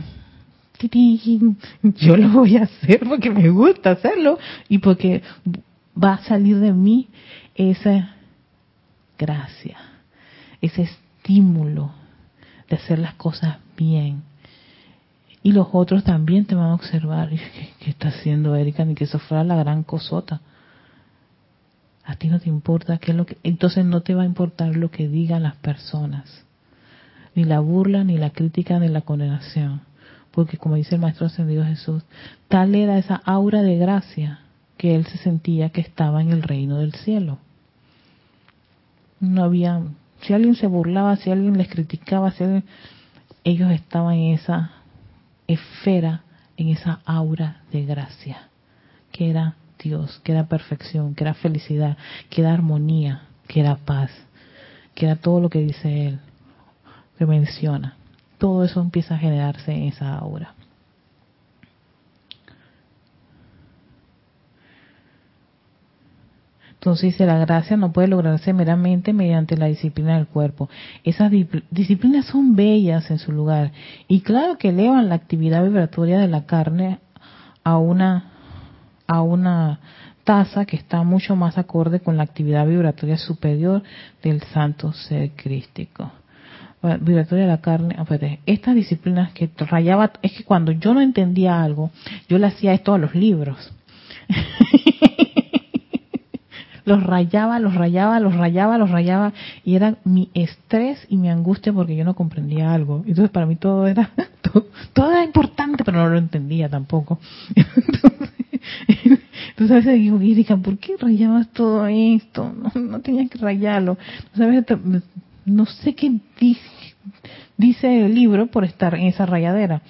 Yo lo voy a hacer porque me gusta hacerlo y porque va a salir de mí esa gracia, ese estímulo de hacer las cosas bien. Y los otros también te van a observar. ¿Qué, está haciendo Erika? Ni que eso fuera la gran cosota. A ti no te importa qué es lo que... Entonces no te va a importar lo que digan las personas. Ni la burla, ni la crítica, ni la condenación. Porque como dice el Maestro Ascendido Jesús, tal era esa aura de gracia que él se sentía que estaba en el reino del cielo. No había, si alguien se burlaba, si alguien les criticaba, si ellos estaban en esa esfera, en esa aura de gracia, que era Dios, que era perfección, que era felicidad, que era armonía, que era paz, que era todo lo que dice Él, que menciona. Todo eso empieza a generarse en esa aura. Entonces dice, la gracia no puede lograrse meramente mediante la disciplina del cuerpo. Esas disciplinas son bellas en su lugar y claro que elevan la actividad vibratoria de la carne a una, a una tasa que está mucho más acorde con la actividad vibratoria superior del santo ser crístico. Vibratoria de la carne, estas disciplinas que rayaba, es que cuando yo no entendía algo, yo le hacía esto a los libros. <laughs> los rayaba, los rayaba, los rayaba, los rayaba, y era mi estrés y mi angustia porque yo no comprendía algo. Entonces para mí todo era, <laughs> todo, era importante, pero no lo entendía tampoco. <laughs> Entonces, a veces digo, ¿por qué rayabas todo esto? No, no tenías que rayarlo. No sé qué dice, el libro por estar en esa rayadera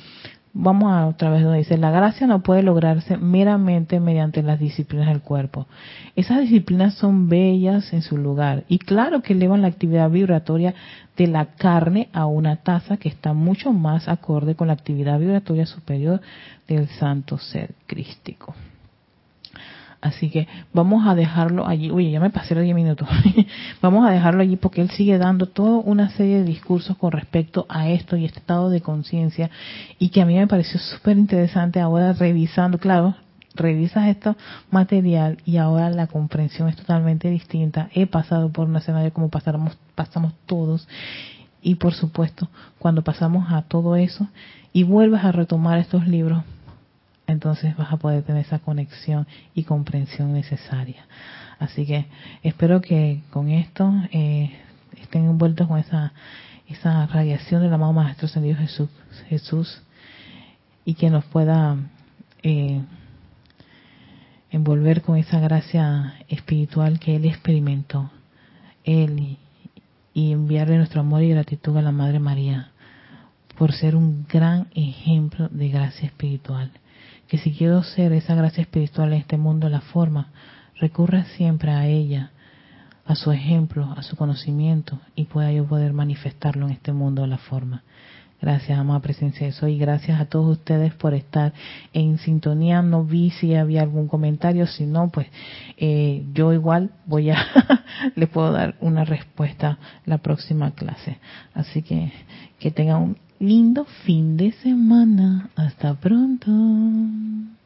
vamos a otra vez donde dice, la gracia no puede lograrse meramente mediante las disciplinas del cuerpo. Esas disciplinas son bellas en su lugar y claro que elevan la actividad vibratoria de la carne a una tasa que está mucho más acorde con la actividad vibratoria superior del santo ser crístico. Así que vamos a dejarlo allí. Oye, ya me pasé los 10 minutos. <laughs> vamos a dejarlo allí porque él sigue dando toda una serie de discursos con respecto a esto y este estado de conciencia y que a mí me pareció súper interesante ahora revisando, claro, revisas esto material y ahora la comprensión es totalmente distinta. He pasado por un escenario como pasamos, pasamos todos y por supuesto cuando pasamos a todo eso y vuelves a retomar estos libros entonces vas a poder tener esa conexión y comprensión necesaria. Así que espero que con esto eh, estén envueltos con esa, esa radiación del amado Maestro Ascendido Jesús, Jesús y que nos pueda eh, envolver con esa gracia espiritual que Él experimentó. Él y enviarle nuestro amor y gratitud a la Madre María por ser un gran ejemplo de gracia espiritual que si quiero ser esa gracia espiritual en este mundo, la forma, recurra siempre a ella, a su ejemplo, a su conocimiento y pueda yo poder manifestarlo en este mundo la forma. Gracias, amada presencia de Soy. Gracias a todos ustedes por estar en sintonía. No vi si había algún comentario. Si no, pues eh, yo igual voy a, <laughs> le puedo dar una respuesta la próxima clase. Así que que tengan un lindo fin de semana. Hasta pronto.